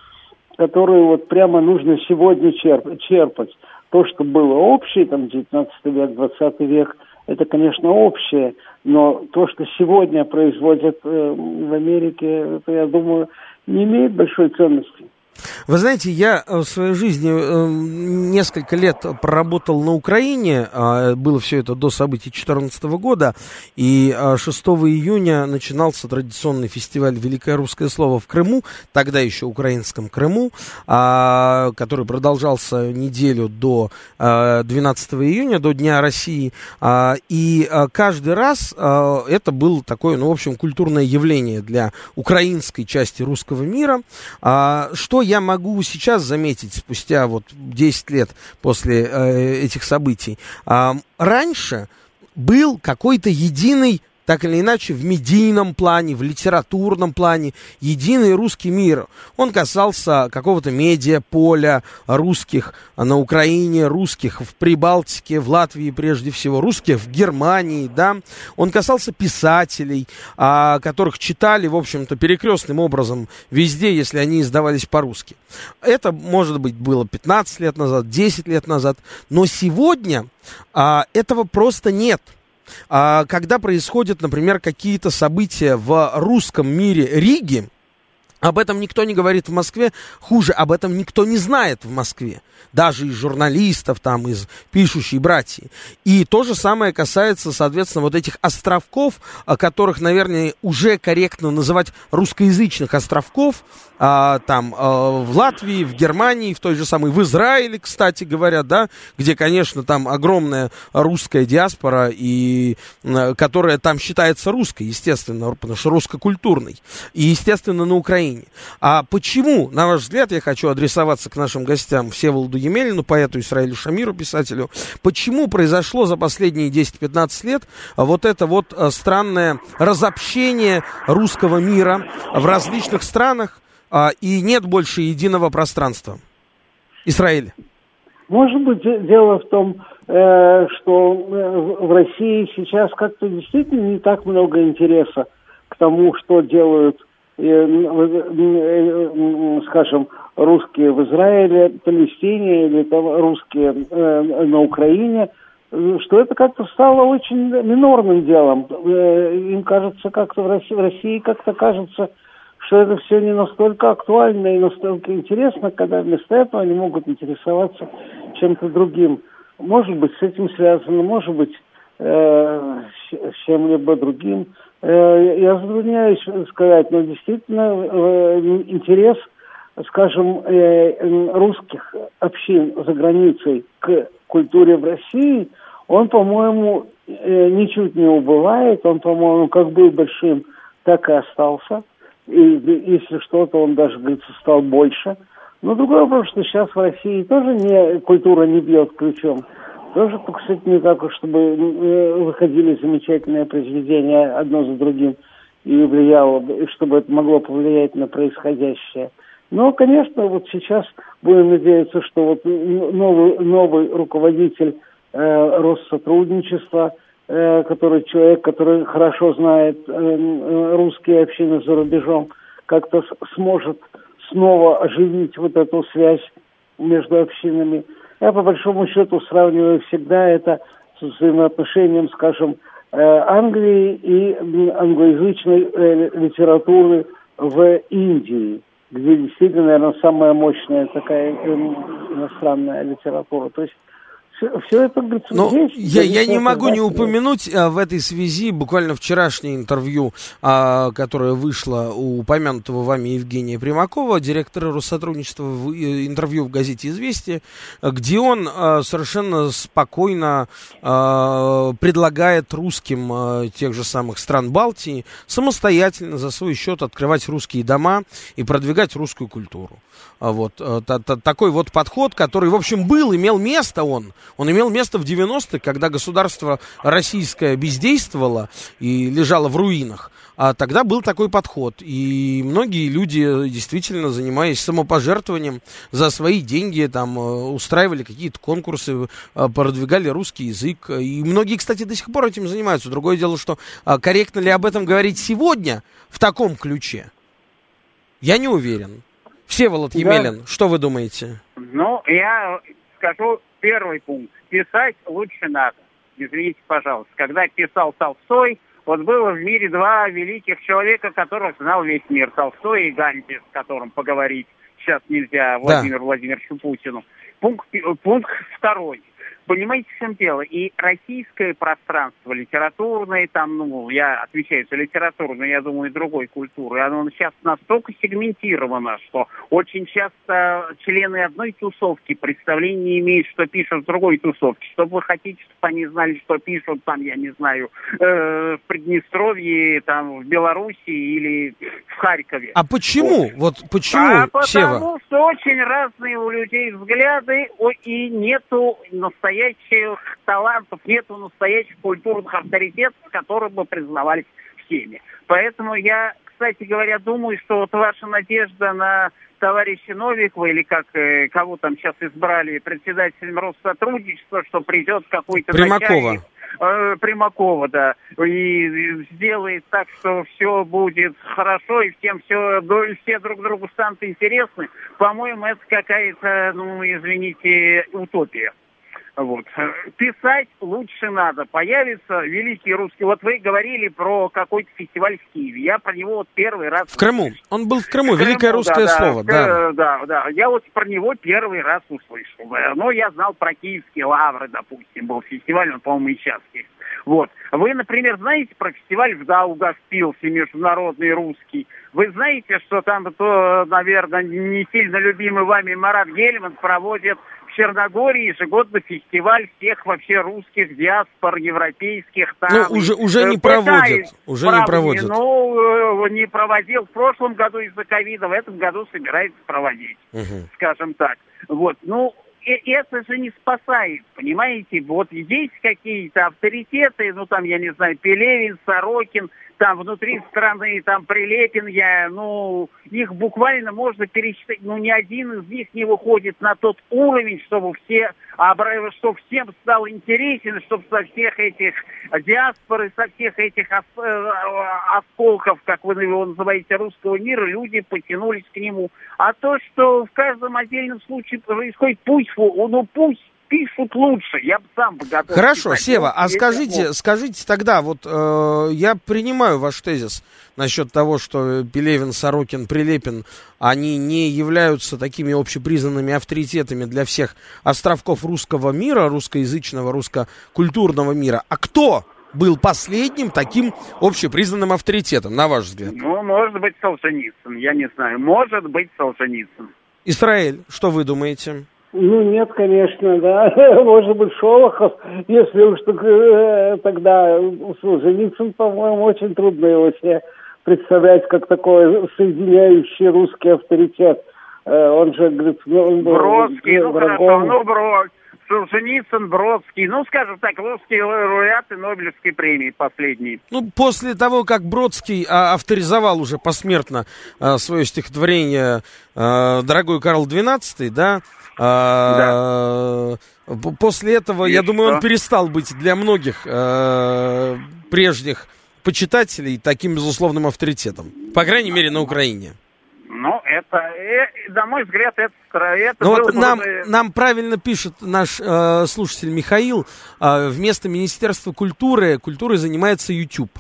Speaker 6: которую вот прямо нужно сегодня черп- черпать. То, что было общее, там, 19 век, 20 век, это, конечно, общее, но то, что сегодня производят э, в Америке, это, я думаю, не имеет большой ценности.
Speaker 2: Вы знаете, я э, в своей жизни э, несколько лет проработал на Украине, а, было все это до событий 2014 года, и 6 а, июня начинался традиционный фестиваль «Великое русское слово» в Крыму, тогда еще украинском Крыму, а, который продолжался неделю до 12 июня, до Дня России, и каждый раз это было такое, ну, в общем, культурное явление для украинской части русского мира. Что я могу сейчас заметить, спустя вот 10 лет после э, этих событий, э, раньше был какой-то единый так или иначе, в медийном плане, в литературном плане, единый русский мир. Он касался какого-то медиаполя русских на Украине, русских в Прибалтике, в Латвии прежде всего, русских в Германии, да. Он касался писателей, а, которых читали, в общем-то, перекрестным образом везде, если они издавались по-русски. Это, может быть, было 15 лет назад, 10 лет назад, но сегодня а, этого просто нет – когда происходят, например, какие-то события в русском мире Риги, об этом никто не говорит в Москве. Хуже, об этом никто не знает в Москве. Даже из журналистов, там, из пишущей братьи. И то же самое касается, соответственно, вот этих островков, которых, наверное, уже корректно называть русскоязычных островков, а, там, а, в Латвии, в Германии, в той же самой, в Израиле, кстати говоря, да, где, конечно, там огромная русская диаспора, и, которая там считается русской, естественно, потому что русско-культурной. И, естественно, на Украине Украине. А почему, на ваш взгляд, я хочу адресоваться к нашим гостям Всеволоду Емелину, поэту Исраилю Шамиру, писателю, почему произошло за последние 10-15 лет вот это вот э, странное разобщение русского мира в различных странах, а, и нет больше единого пространства? Израиль.
Speaker 6: Может быть, дело в том, э, что э, в России сейчас как-то действительно не так много интереса к тому, что делают Э, скажем, русские в Израиле, Палестине или там русские э, на Украине, что это как-то стало очень минорным делом. Э, им кажется, как-то в России, в России как-то кажется, что это все не настолько актуально и настолько интересно, когда вместо этого они могут интересоваться чем-то другим. Может быть, с этим связано, может быть, э, с чем-либо другим. Э, я затрудняюсь сказать, но действительно э, интерес, скажем, э, русских общин за границей к культуре в России, он, по-моему, ничуть не убывает, он, по-моему, как был большим, так и остался. И если что-то, он даже, говорится, стал больше. Но другой вопрос, что сейчас в России тоже не, культура не бьет ключом. Тоже, кстати, не так уж, чтобы выходили замечательные произведения одно за другим и влияло, чтобы это могло повлиять на происходящее. Но, конечно, вот сейчас будем надеяться, что вот новый, новый руководитель э, Россотрудничества, э, который человек, который хорошо знает э, э русские общины за рубежом, как-то сможет снова оживить вот эту связь между общинами – я по большому счету сравниваю всегда это с взаимоотношением, скажем, э, Англии и англоязычной э, литературы в Индии, где действительно, наверное, самая мощная такая э, иностранная литература. То есть все это, говорится,
Speaker 2: Но ну, есть. Я, я не могу не упомянуть а, в этой связи буквально вчерашнее интервью, а, которое вышло у упомянутого вами Евгения Примакова, директора Россотрудничества, в, э, интервью в газете «Известия», где он а, совершенно спокойно а, предлагает русским а, тех же самых стран Балтии самостоятельно за свой счет открывать русские дома и продвигать русскую культуру. А вот а, та, та, такой вот подход, который, в общем, был, имел место он. Он имел место в 90-х, когда государство российское бездействовало и лежало в руинах. А тогда был такой подход. И многие люди, действительно, занимаясь самопожертвованием за свои деньги, там, э, устраивали какие-то конкурсы, э, продвигали русский язык. И многие, кстати, до сих пор этим занимаются. Другое дело, что а, корректно ли об этом говорить сегодня в таком ключе? Я не уверен. Всеволод Емелин, да. что вы думаете?
Speaker 8: Ну, я скажу первый пункт. Писать лучше надо. извините, пожалуйста. Когда писал Толстой, вот было в мире два великих человека, которых знал весь мир. Толстой и Ганди, с которым поговорить сейчас нельзя Владимиру Владимировичу Путину. Пункт, пункт второй. Понимаете, в чем дело? И российское пространство, литературное, там, ну, я отвечаю за литературное, я думаю, и другой культуры, оно сейчас настолько сегментировано, что очень часто члены одной тусовки представления не имеют, что пишут в другой тусовке. Что вы хотите, чтобы они знали, что пишут там, я не знаю, э, в Приднестровье, там, в Беларуси или в Харькове.
Speaker 2: А почему? Вот, вот почему,
Speaker 8: а потому
Speaker 2: Сева?
Speaker 8: что очень разные у людей взгляды, и нету настоящего настоящих талантов, нету настоящих культурных авторитетов, которые бы признавались всеми. Поэтому я, кстати говоря, думаю, что вот ваша надежда на товарища Новикова, или как э, кого там сейчас избрали председателем Россотрудничества, что придет какой-то
Speaker 2: Примакова.
Speaker 8: начальник, э, Примакова, да, и сделает так, что все будет хорошо, и всем все, и все друг другу станут интересны, по-моему, это какая-то, ну, извините, утопия. Вот. Писать лучше надо. Появится великий русский. Вот вы говорили про какой-то фестиваль в Киеве. Я про него вот первый раз...
Speaker 2: В Крыму. Он был в Крыму.
Speaker 8: В
Speaker 2: Великое
Speaker 8: Крыму,
Speaker 2: русское
Speaker 8: да,
Speaker 2: слово.
Speaker 8: Да,
Speaker 2: Да.
Speaker 8: да. Я вот про него первый раз услышал. Но я знал про киевские лавры, допустим. Был фестиваль, он, по-моему, и сейчас есть. Вот. Вы, например, знаете про фестиваль в Даугавпилсе, международный русский? Вы знаете, что там, то, наверное, не сильно любимый вами Марат Гельман проводит Черногории ежегодно фестиваль всех вообще русских диаспор, европейских. Там,
Speaker 2: Ну, уже, уже не
Speaker 8: э,
Speaker 2: проводят.
Speaker 8: пытается,
Speaker 2: Уже не проводят.
Speaker 8: Ну, э, не проводил в прошлом году из-за ковида, в этом году собирается проводить,
Speaker 2: Мгм.
Speaker 8: скажем так. Вот, ну, это же не спасает, понимаете? Вот есть какие-то авторитеты, ну, там, я не знаю, Пелевин, Сорокин, там внутри страны, там Прилепин, я, ну, их буквально можно пересчитать, ну, ни один из них не выходит на тот уровень, чтобы все, чтобы всем стало интересен, чтобы со всех этих диаспор и со всех этих э, осколков, как вы его называете, русского мира, люди потянулись к нему. А то, что в каждом отдельном случае происходит, пусть, ну, пусть пишут лучше, я бы сам бы готов
Speaker 2: Хорошо,
Speaker 8: писать.
Speaker 2: Сева, а скажите,
Speaker 8: можно.
Speaker 2: скажите тогда, вот э, я принимаю ваш тезис насчет того, что Пелевин, Сорокин, Прилепин, они не являются такими общепризнанными авторитетами для всех островков русского мира, русскоязычного, русско-культурного мира. А кто был последним таким общепризнанным авторитетом, на ваш взгляд?
Speaker 8: Ну, может быть, Солженицын, я не знаю. Может быть, Солженицын.
Speaker 2: Израиль, что вы думаете?
Speaker 6: Ну, нет, конечно, да. [laughs] Может быть, Шолохов, если уж так, э, тогда Солженицын, по-моему, очень трудно его себе представлять как такой соединяющий русский авторитет. Э, Он же, говорит, ну, он был
Speaker 8: Бродский, ну
Speaker 6: врагом.
Speaker 8: хорошо, ну Брод, Солженицын, Бродский, ну, скажем так, русские лауреаты Нобелевской премии последние.
Speaker 2: Ну, после того, как Бродский а, авторизовал уже посмертно а, свое стихотворение а, «Дорогой Карл XII», да, а, после этого,
Speaker 8: И
Speaker 2: я думаю, он перестал быть для многих а, прежних почитателей таким безусловным авторитетом. По крайней мере, на Украине.
Speaker 8: Ну, это, э, на мой взгляд, это, это
Speaker 2: Ну
Speaker 8: было
Speaker 2: вот
Speaker 8: бы,
Speaker 2: нам,
Speaker 8: э,
Speaker 2: нам правильно пишет наш э, слушатель Михаил, э, вместо Министерства культуры культурой занимается YouTube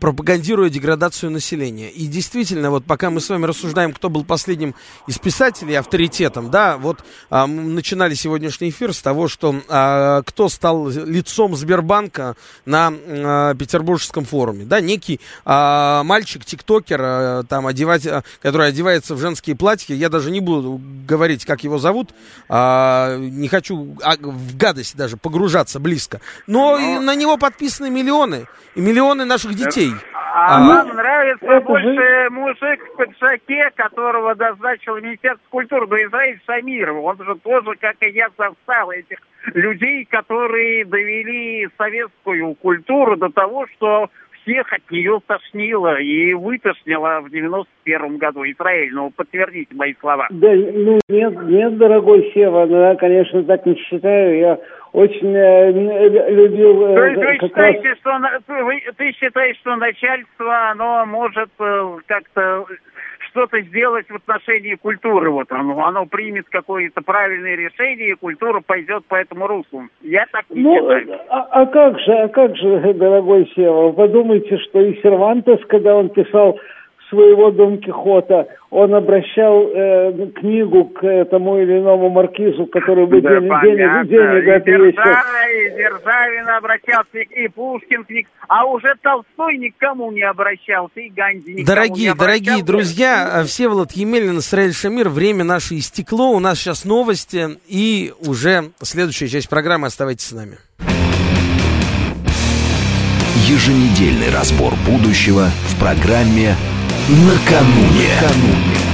Speaker 2: пропагандируя деградацию населения. И действительно, вот пока мы с вами рассуждаем, кто был последним из писателей авторитетом, да, вот а, мы начинали сегодняшний эфир с того, что а, кто стал лицом Сбербанка на а, Петербургском форуме, да, некий а, мальчик-тиктокер, а, там, одевать, а, который одевается в женские платья, я даже не буду говорить, как его зовут, а, не хочу а, в гадость даже погружаться близко, но, и на него подписаны миллионы, и миллионы наших детей.
Speaker 8: А
Speaker 2: А,
Speaker 8: вам нравится больше
Speaker 6: же-
Speaker 8: мужик в пиджаке, которого назначил Министерство культуры, но Израиль Шамиров. Он же тоже, как и я, застал этих людей, которые довели советскую культуру до того, что всех от нее тошнило и вытошнило в 91 году. Израиль, ну, подтвердите мои слова.
Speaker 6: Да, ну нет, нет, дорогой Сева, ну, я, конечно, так не считаю. Я очень э, н- любил... э,
Speaker 8: То есть вы считаете, что на- вы- ты считаешь, что начальство, оно может э, как-то что-то сделать в отношении культуры. Вот оно, оно примет какое-то правильное решение, и культура пойдет по этому руслу. Я так не
Speaker 6: Ну,
Speaker 8: считаю.
Speaker 6: а, а как же, а как же, дорогой Сева, подумайте, что и Сервантес, когда он писал своего Дон Кихота, он обращал э, книгу к э, тому или иному маркизу, который бы
Speaker 8: Да,
Speaker 6: денег,
Speaker 8: понятно.
Speaker 6: денег, денег
Speaker 8: и,
Speaker 6: отвесил.
Speaker 8: Держа- и Державин обращался, и Пушкин, ним, а уже Толстой никому не обращался, и Ганди никому не
Speaker 2: Дорогие,
Speaker 8: обращался.
Speaker 2: дорогие друзья, э, Всеволод Емелин, Исраиль Шамир, время наше истекло, у нас сейчас новости и уже следующая часть программы, оставайтесь с нами.
Speaker 1: Еженедельный разбор будущего в программе «Накануне».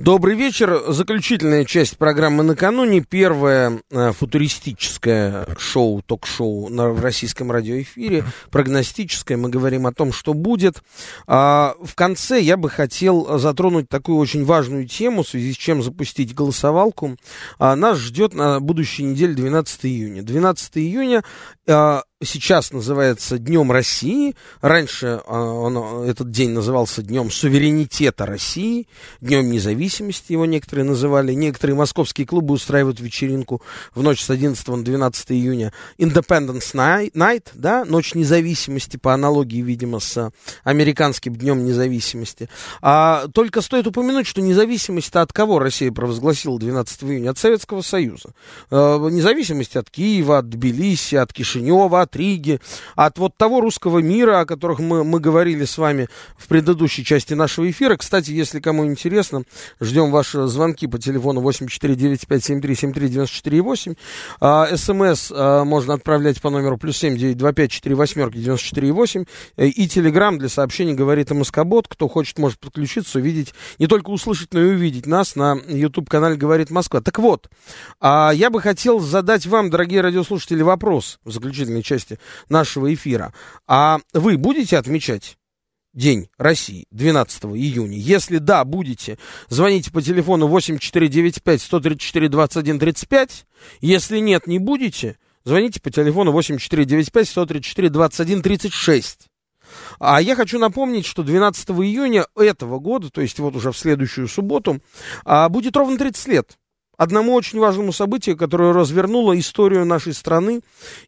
Speaker 2: Добрый вечер. Заключительная часть программы накануне. Первое э, футуристическое шоу, ток-шоу в российском радиоэфире. Прогностическое. Мы говорим о том, что будет. А, в конце я бы хотел затронуть такую очень важную тему, в связи с чем запустить голосовалку. А, нас ждет на будущей неделе 12 июня. 12 июня а, сейчас называется Днем России. Раньше а, он, этот день назывался Днем суверенитета России, Днем независимости его некоторые называли. Некоторые московские клубы устраивают вечеринку в ночь с 11 на 12 июня. Independence Night, да, Ночь независимости, по аналогии, видимо, с американским Днем независимости. А только стоит упомянуть, что независимость от кого Россия провозгласила 12 июня? От Советского Союза. А, независимость от Киева, от Тбилиси, от Кишинева, от Риги, от вот того русского мира, о которых мы, мы говорили с вами в предыдущей части нашего эфира. Кстати, если кому интересно, ждем ваши звонки по телефону 8495-7373-94,8. А, СМС а, можно отправлять по номеру плюс 7 925 4 восьмерки 94,8. Э, И телеграм для сообщений говорит МСК-бот. Кто хочет, может подключиться, увидеть, не только услышать, но и увидеть нас на YouTube-канале «Говорит Москва». Так вот, а, я бы хотел задать вам, дорогие радиослушатели, вопрос в заключительной части нашего эфира. А вы будете отмечать День России 12 июня? Если да, будете, звоните по телефону 8495 134 21 35. Если нет, не будете, звоните по телефону 8495 134 21 36. А я хочу напомнить, что 12 июня этого года, то есть вот уже в следующую субботу, а, будет ровно 30 лет одному очень важному событию, которое развернуло историю нашей страны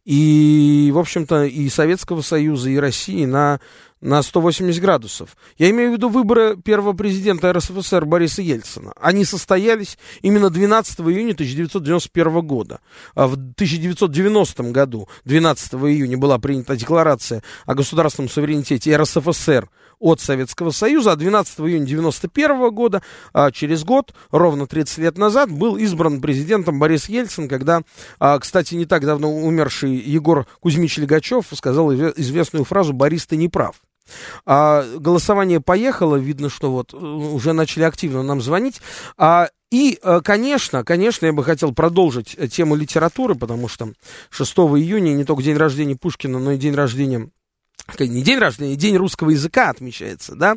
Speaker 2: и, в общем-то, и Советского Союза, и России на, на 180 градусов. Я имею в виду выборы первого президента РСФСР Бориса Ельцина. Они состоялись именно 12 июня 1991 года. А В 1990 году, 12 июня, была принята декларация о государственном суверенитете РСФСР от Советского Союза, а 12 июня 1991 года, а, через год, ровно 30 лет назад, был избран президентом Борис Ельцин, когда, а, кстати, не так давно умерший Егор Кузьмич Легачев сказал изве- известную фразу «Борис, ты не прав». А, голосование поехало, видно, что вот э, уже начали активно нам звонить. А, и, э, конечно, конечно, я бы хотел продолжить э, тему литературы, потому что 6 июня не только день рождения Пушкина, но и день рождения не день рождения, день русского языка отмечается, да.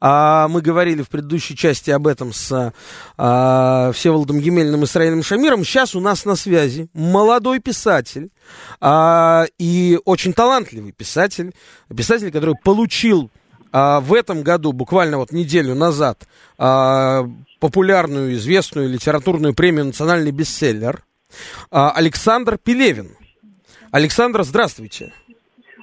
Speaker 2: А, мы говорили в предыдущей части об этом с а, Всеволодом Емельным и Исраилем Шамиром. Сейчас у нас на связи молодой писатель а, и очень талантливый писатель, писатель, который получил а, в этом году, буквально вот неделю назад, а, популярную, известную литературную премию «Национальный бестселлер» а, Александр Пелевин. Александр, здравствуйте.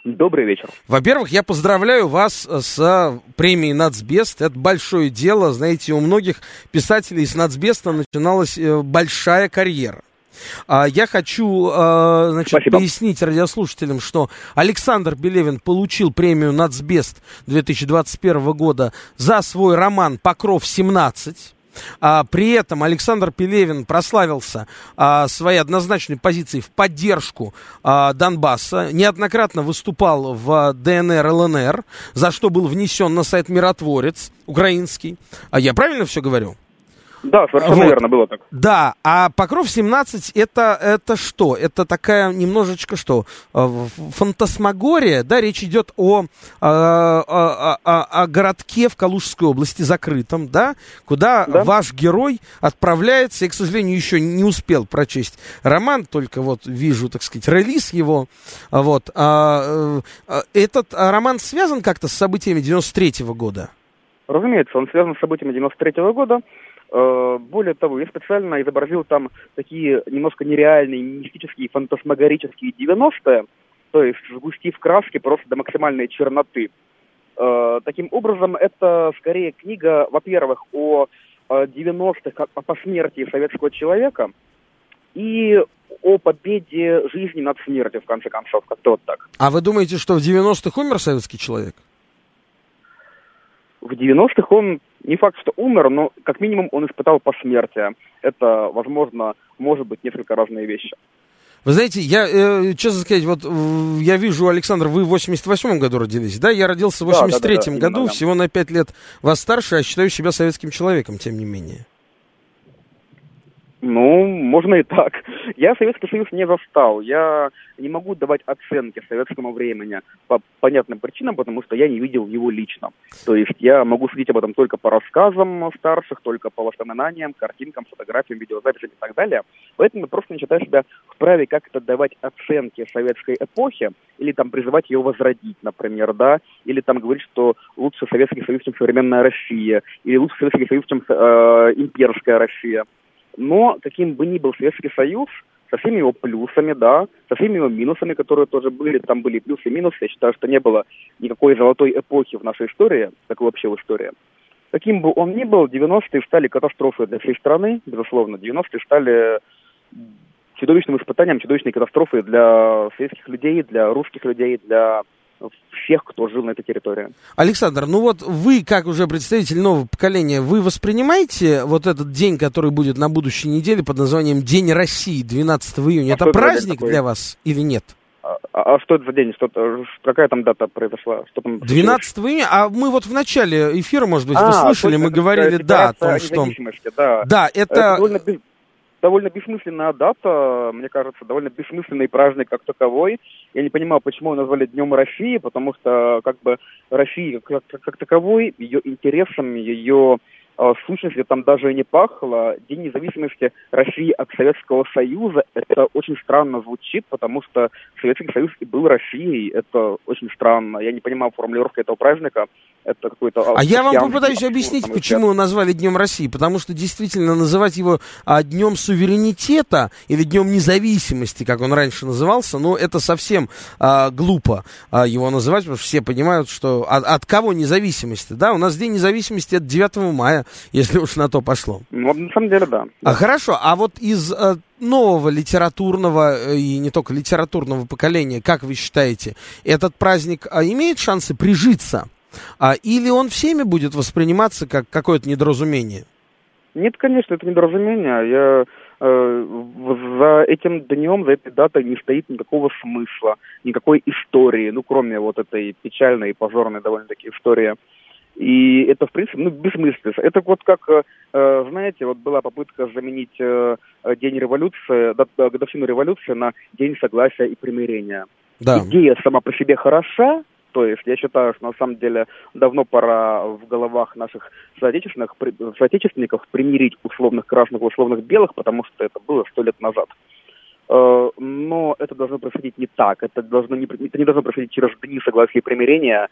Speaker 9: Добрый вечер.
Speaker 2: Во-первых, я поздравляю вас с премией «Нацбест». Это большое дело. Знаете, у многих писателей с «Нацбеста» начиналась э, большая карьера. А я хочу э, значит,
Speaker 9: Спасибо.
Speaker 2: пояснить радиослушателям, что Александр Белевин получил премию «Нацбест» 2021 года за свой роман «Покров-17». А, при этом Александр Пелевин прославился а, своей однозначной позицией в поддержку а, Донбасса, неоднократно выступал в ДНР, ЛНР, за что был внесен на сайт Миротворец украинский. А я правильно все говорю?
Speaker 9: Да, совершенно
Speaker 2: Вот.
Speaker 9: верно было так.
Speaker 2: Да, а Покров 17 это, это что? Это такая немножечко что? э, Фантасмагория, да, речь идет о, о, о- о- о городке в Калужской области закрытом, да, куда
Speaker 9: Да.
Speaker 2: ваш герой отправляется. Я, к сожалению, еще не успел прочесть роман, только вот вижу, так сказать, релиз его. Вот. А, э, этот роман связан как-то с событиями 93 года?
Speaker 9: Разумеется, он связан с событиями 93 -го года. Э, более того, я специально изобразил там такие немножко нереальные, мистические, фантасмагорические 90-е, то есть сгустив краски просто до максимальной черноты. Э, таким образом, это скорее книга, во-первых, о 90-х, о посмертии советского человека и о победе жизни над смертью, в конце концов, как-то вот так.
Speaker 2: А вы думаете, что в 90-х умер советский человек?
Speaker 9: В 90-х он не факт, что умер, но как минимум он испытал посмертие. Это, возможно, может быть несколько разные вещи.
Speaker 2: Вы знаете, я, э, честно сказать, вот я вижу, Александр, вы в 88-м году родились, да? Я родился в 83-м да, да, да, году, именно, всего на 5 лет вас старше, а считаю себя советским человеком, тем не менее.
Speaker 9: Ну, можно и так. [laughs] Я Советский Союз не застал. Я не могу давать оценки советскому времени по понятным причинам, потому что я не видел его лично. То есть я могу судить об этом только по рассказам старших, только по воспоминаниям, картинкам, фотографиям, видеозаписям и так далее. Поэтому я просто не считаю себя вправе как-то давать оценки советской эпохи или там призывать ее возродить, например, да, или там говорить, что лучше Советский Союз, чем современная Россия, или лучше Советский Союз, чем э, имперская Россия. Но каким бы ни был Советский Союз, со всеми его плюсами, да, со всеми его минусами, которые тоже были, там были плюсы и минусы, я считаю, что не было никакой золотой эпохи в нашей истории, такой вообще в истории. Каким бы он ни был, 90-е стали катастрофой для всей страны, безусловно. 90-е стали чудовищным испытанием, чудовищной катастрофой для советских людей, для русских людей, для всех, кто жил на этой территории.
Speaker 2: Александр, ну вот вы, как уже представитель нового поколения, вы воспринимаете вот этот день, который будет на будущей неделе под названием День России, 12 июня, а это праздник для вас или нет?
Speaker 9: А, а, а что это за день? Что какая там дата произошла? Что там
Speaker 2: 12 июня? А мы вот в начале эфира, может быть, а, вы слышали, мы говорили, да, о том, что...
Speaker 9: Да,
Speaker 2: да это... это довольно
Speaker 9: довольно бессмысленная дата, мне кажется, довольно бессмысленный праздник как таковой. Я не понимаю, почему его назвали Днем России, потому что как бы Россия как, как, как таковой, ее интересами, ее в сущности там даже и не пахло. День независимости России от Советского Союза, это очень странно звучит, потому что Советский Союз и был Россией. Это очень странно. Я не понимаю формулировки этого праздника. Это какой-то...
Speaker 2: А я вам попытаюсь объяснить, почему назвали Днем России. Потому что действительно называть его а, Днем суверенитета или Днем независимости, как он раньше назывался, ну, это совсем а, глупо а, его называть, потому что все понимают, что от, от кого независимости, да? У нас День независимости это 9 мая, если уж на то пошло.
Speaker 9: Ну, на самом деле, да.
Speaker 2: А хорошо, а вот из э, нового литературного э, и не только литературного поколения, как вы считаете, этот праздник а, имеет шансы прижиться? А, или он всеми будет восприниматься как какое-то недоразумение?
Speaker 9: Нет, конечно, это недоразумение. Я э, за этим днем, за этой датой не стоит никакого смысла, никакой истории, ну, кроме вот этой печальной и позорной довольно-таки истории и это, в принципе, ну, бессмысленно. Это вот как, э, э, знаете, вот была попытка заменить э, День революции, годовщину революции на День согласия и примирения. Да. Идея сама по себе хороша, то есть я считаю, что на самом деле давно пора в головах наших соотечественных, соотечественников примирить условных красных и условных белых, потому что это было сто лет назад. Но это должно происходить не так. Это, должно не, это не должно происходить через дни согласия и примирения,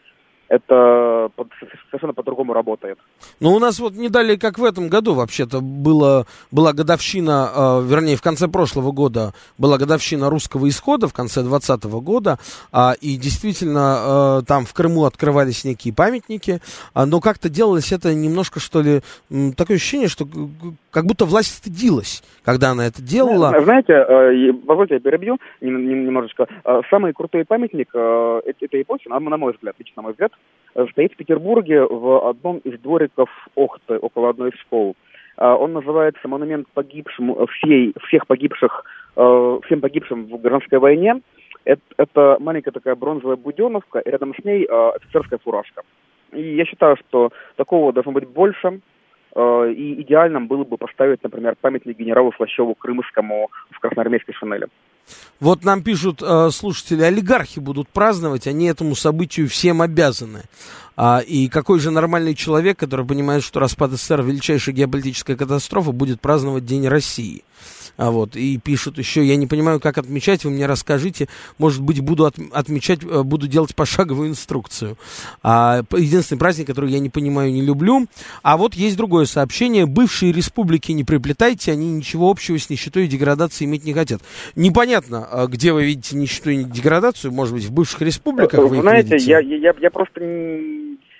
Speaker 9: это под, совершенно по-другому работает.
Speaker 2: Ну, у нас вот не далее, как в этом году, вообще-то, было, была годовщина, э, вернее, в конце прошлого года была годовщина русского исхода, в конце 2020 года, э, и действительно э, там в Крыму открывались некие памятники, э, но как-то делалось это немножко, что ли, э, такое ощущение, что как будто власть стыдилась, когда она это делала.
Speaker 9: Знаете, э, позвольте, я перебью немножечко. Самый крутой памятник э, этой эпохи, на мой взгляд, лично на мой взгляд, стоит в Петербурге в одном из двориков Охты, около одной из школ. Он называется «Монумент погибшим, всей, всех погибших, всем погибшим в гражданской войне». Это, маленькая такая бронзовая буденовка, и рядом с ней офицерская фуражка. И я считаю, что такого должно быть больше. Э, и идеальным было бы поставить, например, памятник генералу Слащеву Крымскому в красноармейской шинели.
Speaker 2: Вот нам пишут э, слушатели, олигархи будут праздновать, они этому событию всем обязаны. А, и какой же нормальный человек, который понимает, что распад СССР величайшая геополитическая катастрофа, будет праздновать День России? А вот, и пишут еще, я не понимаю, как отмечать, вы мне расскажите, может быть, буду от, отмечать, э, буду делать пошаговую инструкцию. А, единственный праздник, который я не понимаю, не люблю. А вот есть другое сообщение, бывшие республики не приплетайте, они ничего общего с нищетой и деградацией иметь не хотят. Непонятно, а где вы видите нищету и деградацию, может быть, в бывших республиках вы
Speaker 9: Знаете, я, я, я просто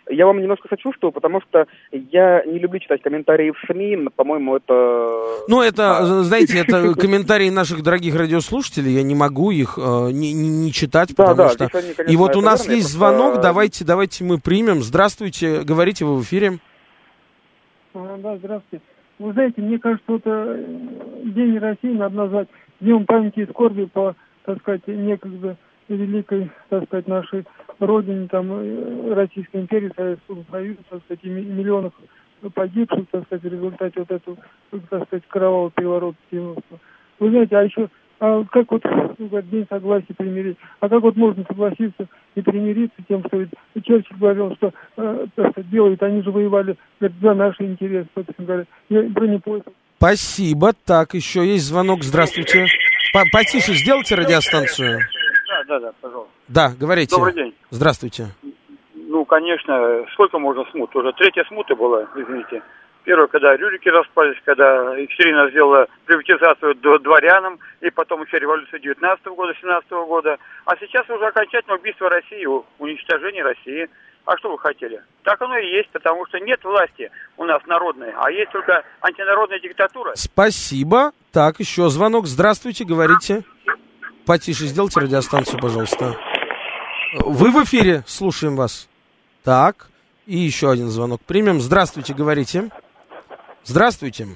Speaker 9: я вам немножко сочувствую, потому что я не люблю читать комментарии в СМИ, по-моему, это...
Speaker 2: Ну, это, знаете, это [laughs] комментарии наших дорогих радиослушателей, я не могу их э, не, не, читать, потому
Speaker 9: да,
Speaker 2: что...
Speaker 9: они, конечно,
Speaker 2: И вот у нас
Speaker 9: верно,
Speaker 2: есть
Speaker 9: просто...
Speaker 2: звонок, давайте, давайте мы примем. Здравствуйте, говорите вы в эфире.
Speaker 10: А, да, здравствуйте. Вы знаете, мне кажется, вот э, День России надо назвать Днем памяти и скорби по, так сказать, некогда великой, так сказать, нашей родине, там, э, Российской империи, Советского Союза, так сказать, миллионов погибших, так сказать, в результате вот этого, так сказать, кровавого переворота 90 Вы знаете, а еще, а как вот, говорят, день согласия примирить, а как вот можно согласиться и примириться тем, что ведь Черчилль говорил, что, э, сказать, белые, они же воевали говорит, за наши интересы, собственно говоря, и бронепоезд.
Speaker 2: Спасибо. Так, еще есть звонок. Здравствуйте. По Потише сделайте радиостанцию.
Speaker 11: Да, да, пожалуйста.
Speaker 2: Да, говорите.
Speaker 11: Добрый день.
Speaker 2: Здравствуйте.
Speaker 11: Ну, конечно, сколько можно смут? Уже третья смута была, извините. Первая, когда Рюрики распались, когда Екатерина сделала приватизацию дворянам, и потом еще революцию 19 года, 17 года. А сейчас уже окончательное убийство России, уничтожение России. А что вы хотели? Так оно и есть, потому что нет власти у нас народной, а есть только антинародная диктатура.
Speaker 2: Спасибо. Так, еще звонок. Здравствуйте, говорите. Потише сделайте радиостанцию, пожалуйста. Вы в эфире, слушаем вас. Так, и еще один звонок примем. Здравствуйте, говорите. Здравствуйте.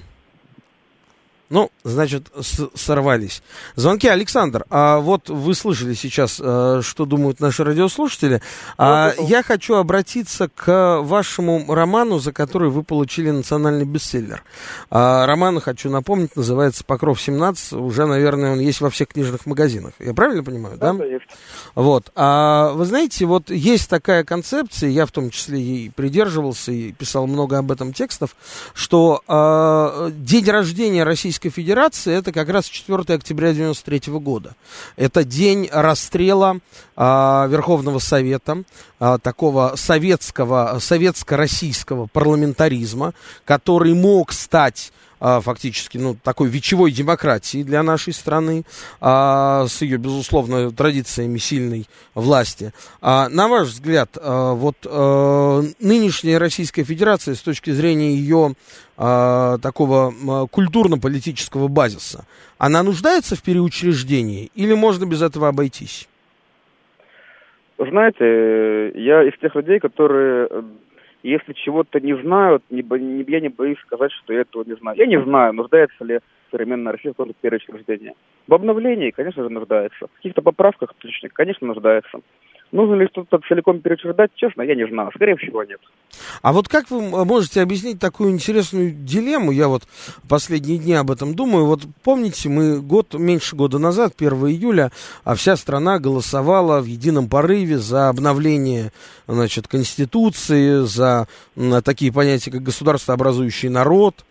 Speaker 2: Ну, значит, сорвались. Звонки, Александр, а вот вы слышали сейчас, э, что думают наши радиослушатели. А, я хочу обратиться к вашему роману, за который вы получили национальный бестселлер. А, роман, хочу напомнить, называется «Покров 17». Уже, наверное, он есть во всех книжных магазинах. Я правильно понимаю, да?
Speaker 9: Да, есть.
Speaker 2: Вот. А вы знаете, вот есть такая концепция, я в том числе ей придерживался и писал много об этом текстов, что э, день рождения Российской Федерации это как раз 4 октября 93 года. Это день расстрела э, Верховного Совета, э, такого советского, советско-российского парламентаризма, который мог стать а, фактически, ну, такой вечевой демократии для нашей страны, а, с ее, безусловно, традициями сильной власти. А, на ваш взгляд, вот нынешняя Российская Федерация с точки зрения ее такого культурно-политического базиса, она нуждается в переучреждении или можно без этого обойтись?
Speaker 9: Знаете, я из тех людей, которые если чего-то не знают, не, не, я не боюсь сказать, что я этого не знаю. Я не знаю, нуждается ли современная Россия в каком-то переучреждении. В обновлении, конечно же, нуждается. В каких-то поправках, конечно, нуждается. Нужно ли что-то целиком переучреждать, честно, я не знаю. Скорее всего, нет.
Speaker 2: А вот как вы можете объяснить такую интересную дилемму? Я вот последние дни об этом думаю. Вот помните, мы год, меньше года назад, 1 июля, а вся страна голосовала в едином порыве за обновление значит, Конституции, за такие понятия, как государствообразующий народ –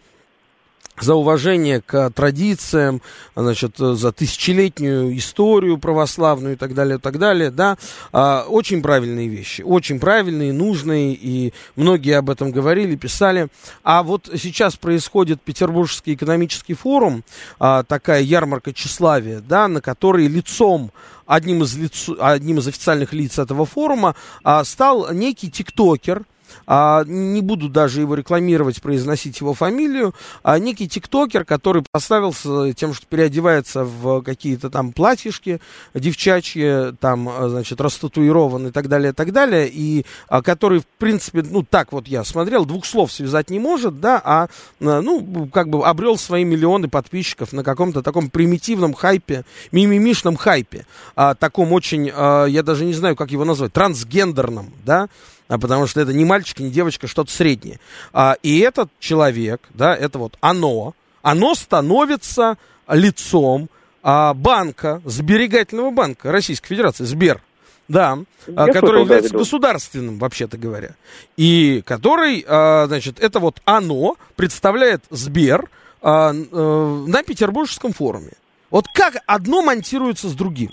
Speaker 2: за уважение к традициям, значит, за тысячелетнюю историю православную и так далее, и так далее, да, а, очень правильные вещи, очень правильные, нужные, и многие об этом говорили, писали. А вот сейчас происходит Петербургский экономический форум, а, такая ярмарка тщеславия, да, на которой лицом одним из, лиц, одним из официальных лиц этого форума а, стал некий тиктокер, а, не буду даже его рекламировать, произносить его фамилию, а некий тиктокер, который поставился тем, что переодевается в какие-то там платьишки девчачьи, там, а, значит, растатуирован и так далее, и так далее, и а, который, в принципе, ну, так вот я смотрел, двух слов связать не может, да, а, а ну, как бы обрел свои миллионы подписчиков на каком-то таком примитивном хайпе, мимимишном хайпе, а, таком очень, а, я даже не знаю, как его назвать, трансгендерном, да, а потому что это не мальчик, не девочка, что-то среднее. А, и этот человек, да, это вот оно, оно становится лицом а, банка, сберегательного банка Российской Федерации, Сбер, да, а, Я который является да, государственным, вообще-то говоря. И который, а, значит, это вот оно представляет Сбер а, э, на Петербургском форуме. Вот как одно монтируется с другим?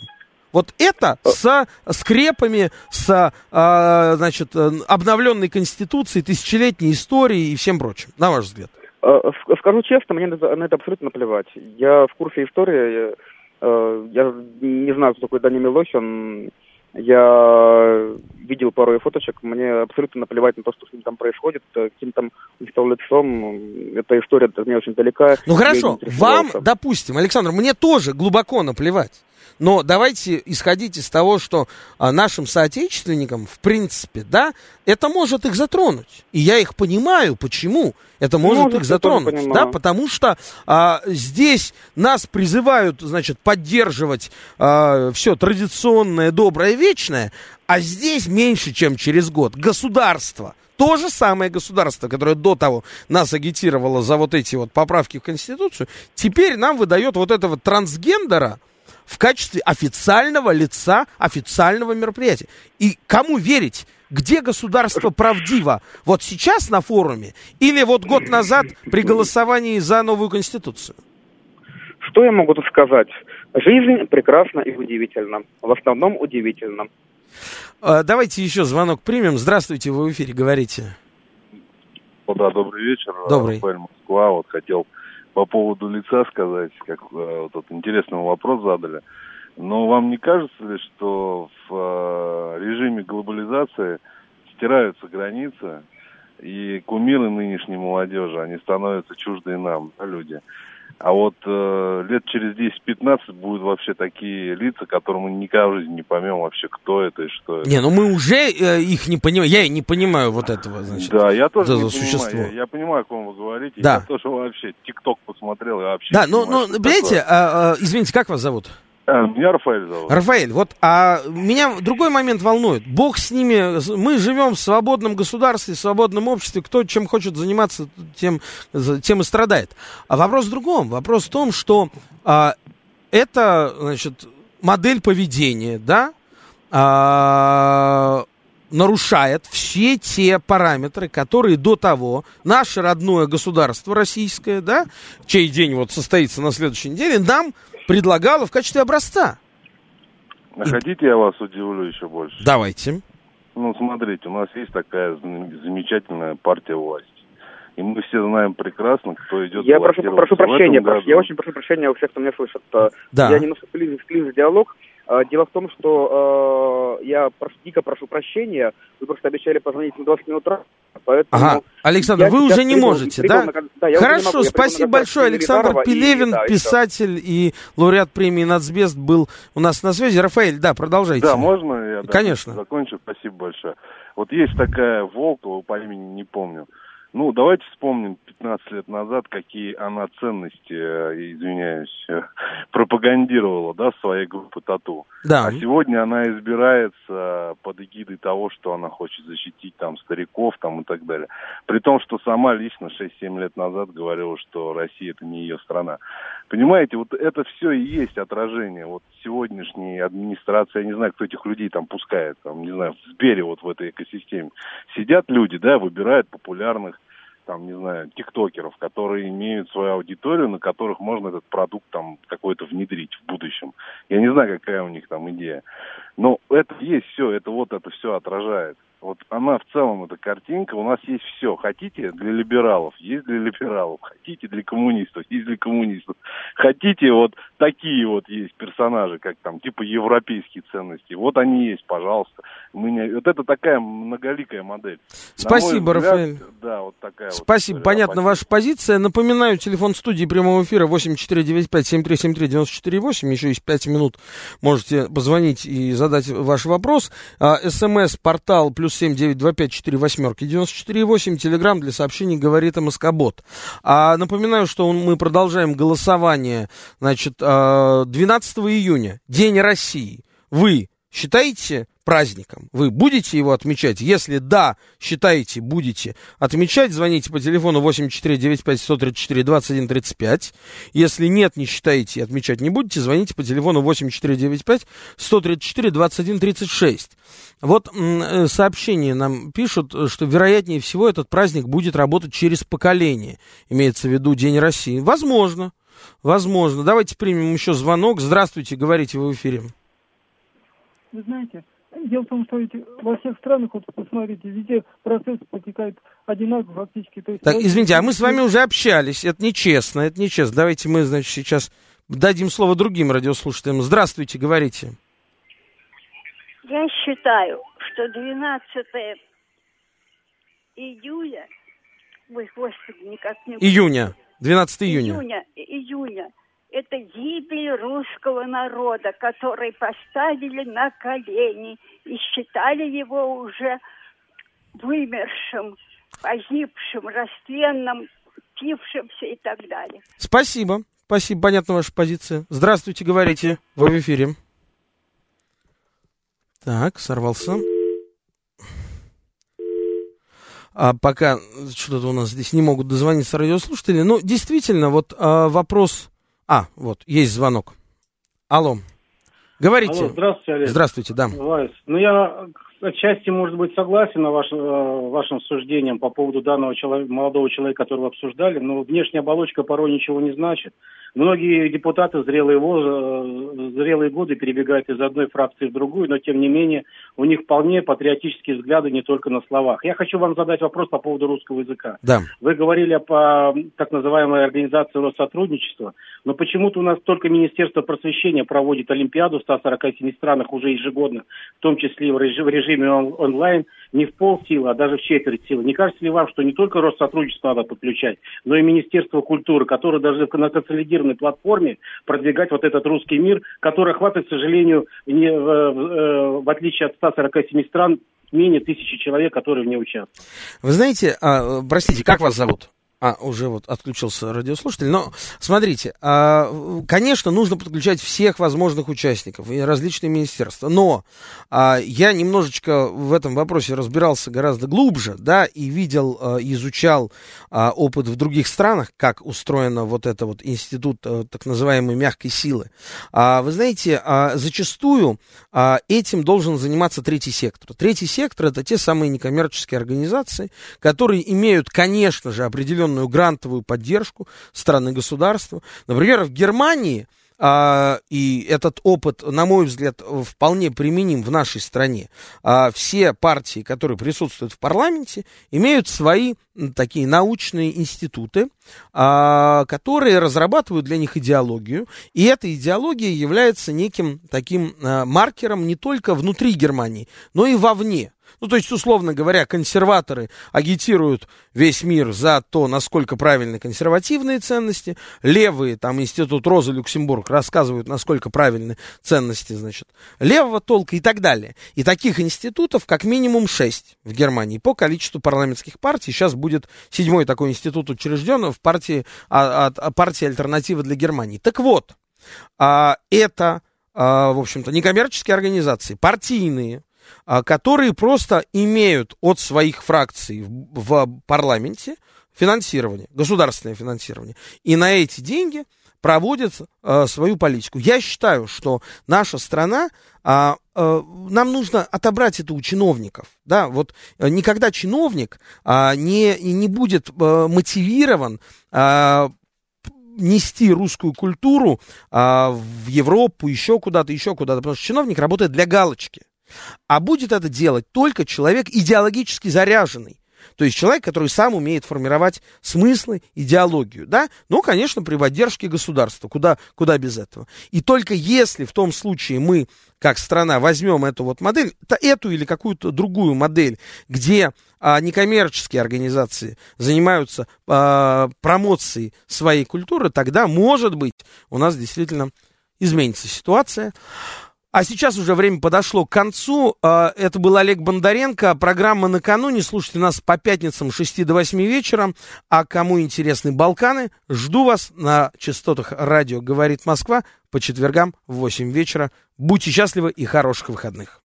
Speaker 2: Вот это с скрепами, с, а, значит, э, обновленной конституцией, тысячелетней историей и всем прочим, на ваш взгляд?
Speaker 9: Э, скажу честно, мне на это абсолютно наплевать. Я в курсе истории, э, я не знаю, кто такой Даня Милохин, я видел пару ее фоточек, мне абсолютно наплевать на то, что с ним там происходит, каким там он стал лицом, эта история от меня очень далека.
Speaker 2: Ну хорошо, вам, допустим, Александр, мне тоже глубоко наплевать. Но давайте исходить из того, что а, нашим соотечественникам, в принципе, да, это может их затронуть. И я их понимаю, почему это может, может их затронуть. Да, потому что а, здесь нас призывают, значит, поддерживать а, все традиционное, доброе, вечное, а здесь меньше, чем через год. Государство то же самое государство, которое до того нас агитировало за вот эти вот поправки в Конституцию, теперь нам выдает вот этого трансгендера, в качестве официального лица официального мероприятия. И кому верить? Где государство правдиво? Вот сейчас на форуме или вот год назад при голосовании за новую конституцию?
Speaker 9: Что я могу тут сказать? Жизнь прекрасна и удивительна. В основном удивительна.
Speaker 2: А, давайте еще звонок примем. Здравствуйте, вы в эфире, говорите.
Speaker 12: Да, добрый вечер.
Speaker 2: Добрый.
Speaker 12: Рафаэль Москва. Вот хотел по поводу лица сказать, как э, вот интересный вопрос задали. Но вам не кажется ли, что в э, режиме глобализации стираются границы, и кумиры нынешней молодежи, они становятся чуждые нам, люди? А вот э, лет через 10-15 будут вообще такие лица, которые мы никогда в жизни не поймем вообще, кто это и что это.
Speaker 2: Не, ну мы уже э, их не понимаем. Я не понимаю вот этого, значит.
Speaker 12: Да, я тоже не
Speaker 2: существо.
Speaker 12: понимаю. Я, я понимаю, о ком вы говорите.
Speaker 2: Да.
Speaker 12: Я тоже вообще ТикТок посмотрел, я вообще
Speaker 2: Да,
Speaker 12: не
Speaker 2: ну,
Speaker 12: понимаю,
Speaker 2: ну, понимаете, а, а, извините, как вас зовут?
Speaker 12: А, Меня Рафаэль зовут.
Speaker 2: Рафаэль, вот, а меня другой момент волнует. Бог с ними, мы живем в свободном государстве, в свободном обществе, кто чем хочет заниматься, тем, тем и страдает. А вопрос в другом. Вопрос в том, что а, это, значит, модель поведения, да, а, нарушает все те параметры, которые до того наше родное государство российское, да, чей день вот состоится на следующей неделе, нам предлагало в качестве образца.
Speaker 12: А Хотите, я вас удивлю еще больше?
Speaker 2: Давайте.
Speaker 12: Ну, смотрите, у нас есть такая зам- замечательная партия власти. И мы все знаем прекрасно, кто идет
Speaker 9: Я прошу, прошу прощения, прошу- я очень прошу прощения у всех, кто меня слышит. Э,
Speaker 2: Да.
Speaker 9: Я немножко вклинюсь в диалог. Э, Дело в том, что э, я прошу, дико прошу прощения. Вы просто обещали позвонить на 20 минут поэтому...
Speaker 2: Ага, Александр,
Speaker 9: я
Speaker 2: вы уже не можете, да?
Speaker 9: на да,
Speaker 2: Хорошо,
Speaker 9: могу,
Speaker 2: спасибо большое. Александр Пелевин,
Speaker 9: и
Speaker 2: писатель и лауреат премии «Нацбест» был у нас на связи. Рафаэль, да, продолжайте.
Speaker 12: Да, можно я да,
Speaker 2: Конечно.
Speaker 12: закончу? Спасибо большое. Вот есть такая Волкова, по имени не помню. Ну, давайте вспомним 15 лет назад, какие она ценности, э, извиняюсь, э, пропагандировала, да, своей группе Тату.
Speaker 2: Да.
Speaker 12: А сегодня она избирается под эгидой того, что она хочет защитить там стариков там и так далее. При том, что сама лично 6-7 лет назад говорила, что Россия это не ее страна. Понимаете, вот это все и есть отражение вот сегодняшней администрации, я не знаю, кто этих людей там пускает, там, не знаю, в Сбере вот в этой экосистеме. Сидят люди, да, выбирают популярных там, не знаю, тиктокеров, которые имеют свою аудиторию, на которых можно этот продукт там какой-то внедрить в будущем. Я не знаю, какая у них там идея. Но это есть все, это вот это все отражает. Вот она в целом, эта картинка, у нас есть все. Хотите для либералов, есть для либералов. Хотите для коммунистов, есть для коммунистов. Хотите вот такие вот есть персонажи, как там, типа европейские ценности. Вот они есть, пожалуйста. Мы не... Вот это такая многоликая модель.
Speaker 2: Спасибо,
Speaker 12: взгляд,
Speaker 2: Рафаэль.
Speaker 12: Да, вот такая вот
Speaker 2: Спасибо,
Speaker 12: история.
Speaker 2: понятна
Speaker 12: Спасибо.
Speaker 2: ваша позиция. Напоминаю, телефон студии прямого эфира 8495-7373-94-8. Еще есть 5 минут. Можете позвонить и задать ваш вопрос. А, СМС-портал плюс 7925 восьмерки 94-8. Телеграмм для сообщений говорит МСК-бот. А, напоминаю, что мы продолжаем голосование. Значит, а, 12 июня, День России. Вы считаете праздником. Вы будете его отмечать? Если да, считаете, будете отмечать, звоните по телефону 8495-134-2135. Если нет, не считаете отмечать не будете, звоните по телефону 8495-134-2136. Вот э, сообщение нам пишут, что вероятнее всего этот праздник будет работать через поколение. Имеется в виду День России. Возможно. Возможно. Давайте примем еще звонок. Здравствуйте, говорите вы в эфире.
Speaker 10: Вы знаете, Дело в том, что эти, во всех странах, вот посмотрите, везде процесс протекает одинаково фактически. То есть,
Speaker 2: так, извините, а мы с вами уже общались, это нечестно, это нечестно. Давайте мы, значит, сейчас дадим слово другим радиослушателям. Здравствуйте, говорите.
Speaker 13: Я считаю, что 12 июля, ой, господи, никак не...
Speaker 2: Июня, 12 июня.
Speaker 13: Июня, июня это гибель русского народа, который поставили на колени и считали его уже вымершим, погибшим, растленным, пившимся и так далее.
Speaker 2: Спасибо. Спасибо, понятна ваша позиция. Здравствуйте, говорите, вы в эфире. Так, сорвался. А пока что-то у нас здесь не могут дозвониться радиослушатели. Но действительно, вот а, вопрос а, вот, есть звонок. Алло. Говорите.
Speaker 14: Алло, здравствуйте, Олег.
Speaker 2: Здравствуйте, да.
Speaker 14: Вайс. Ну, я отчасти, может быть, согласен на ваш, э, вашим суждением по поводу данного человека, молодого человека, которого обсуждали, но внешняя оболочка порой ничего не значит. Многие депутаты зрелые, воз... Э, зрелые годы перебегают из одной фракции в другую, но тем не менее у них вполне патриотические взгляды не только на словах. Я хочу вам задать вопрос по поводу русского языка.
Speaker 2: Да.
Speaker 14: Вы говорили по так называемой организации Россотрудничества, но почему-то у нас только Министерство просвещения проводит Олимпиаду в 147 странах уже ежегодно, в том числе в режиме онлайн, не в полсилы, а даже в четверть силы. Не кажется ли вам, что не только Россотрудничество надо подключать, но и Министерство культуры, которое даже на консолидированной платформе продвигать вот этот русский мир, который охватывает, к сожалению, не, в, э, в отличие от 147 стран, менее тысячи человек, которые в ней участвуют.
Speaker 2: Вы знаете, а, простите, как вас зовут? А, уже вот отключился радиослушатель. Но смотрите, а, конечно, нужно подключать всех возможных участников и различные министерства. Но а, я немножечко в этом вопросе разбирался гораздо глубже, да, и видел, а, изучал опыт в других странах, как устроено вот это вот институт так называемой мягкой силы. Вы знаете, зачастую этим должен заниматься третий сектор. Третий сектор это те самые некоммерческие организации, которые имеют, конечно же, определенную определенную грантовую поддержку страны государства. Например, в Германии а, и этот опыт, на мой взгляд, вполне применим в нашей стране. А, все партии, которые присутствуют в парламенте, имеют свои такие научные институты, а, которые разрабатывают для них идеологию. И эта идеология является неким таким а, маркером не только внутри Германии, но и вовне. Ну, то есть, условно говоря, консерваторы агитируют весь мир за то, насколько правильны консервативные ценности. Левые, там, Институт Роза Люксембург рассказывают, насколько правильны ценности, значит, левого толка и так далее. И таких институтов как минимум шесть в Германии по количеству парламентских партий. Сейчас будет седьмой такой институт учрежден в партии, а, а, партии «Альтернатива для Германии». Так вот, а, это, а, в общем-то, некоммерческие организации, партийные, а, которые просто имеют от своих фракций в, парламенте финансирование, государственное финансирование. И на эти деньги проводят э, свою политику. Я считаю, что наша страна, э, нам нужно отобрать это у чиновников. Да? Вот, э, никогда чиновник не, не будет э, мотивирован нести русскую культуру э, в Европу, еще куда-то, еще куда-то, потому что чиновник работает для галочки. А будет это делать только человек идеологически заряженный. То есть человек, который сам умеет формировать смыслы, идеологию, да, ну, конечно, при поддержке государства, куда, куда без этого. И только если в том случае мы, как страна, возьмем эту вот модель, то эту или какую-то другую модель, где а, некоммерческие организации занимаются а, промоцией своей культуры, тогда, может быть, у нас действительно изменится ситуация. А сейчас уже время подошло к концу. А, это был Олег Бондаренко. Программа «Накануне». Слушайте нас по пятницам с 6 до 8 вечера. А кому интересны Балканы, жду вас на частотах радио «Говорит Москва» по четвергам в 8 вечера. Будьте счастливы и хороших выходных.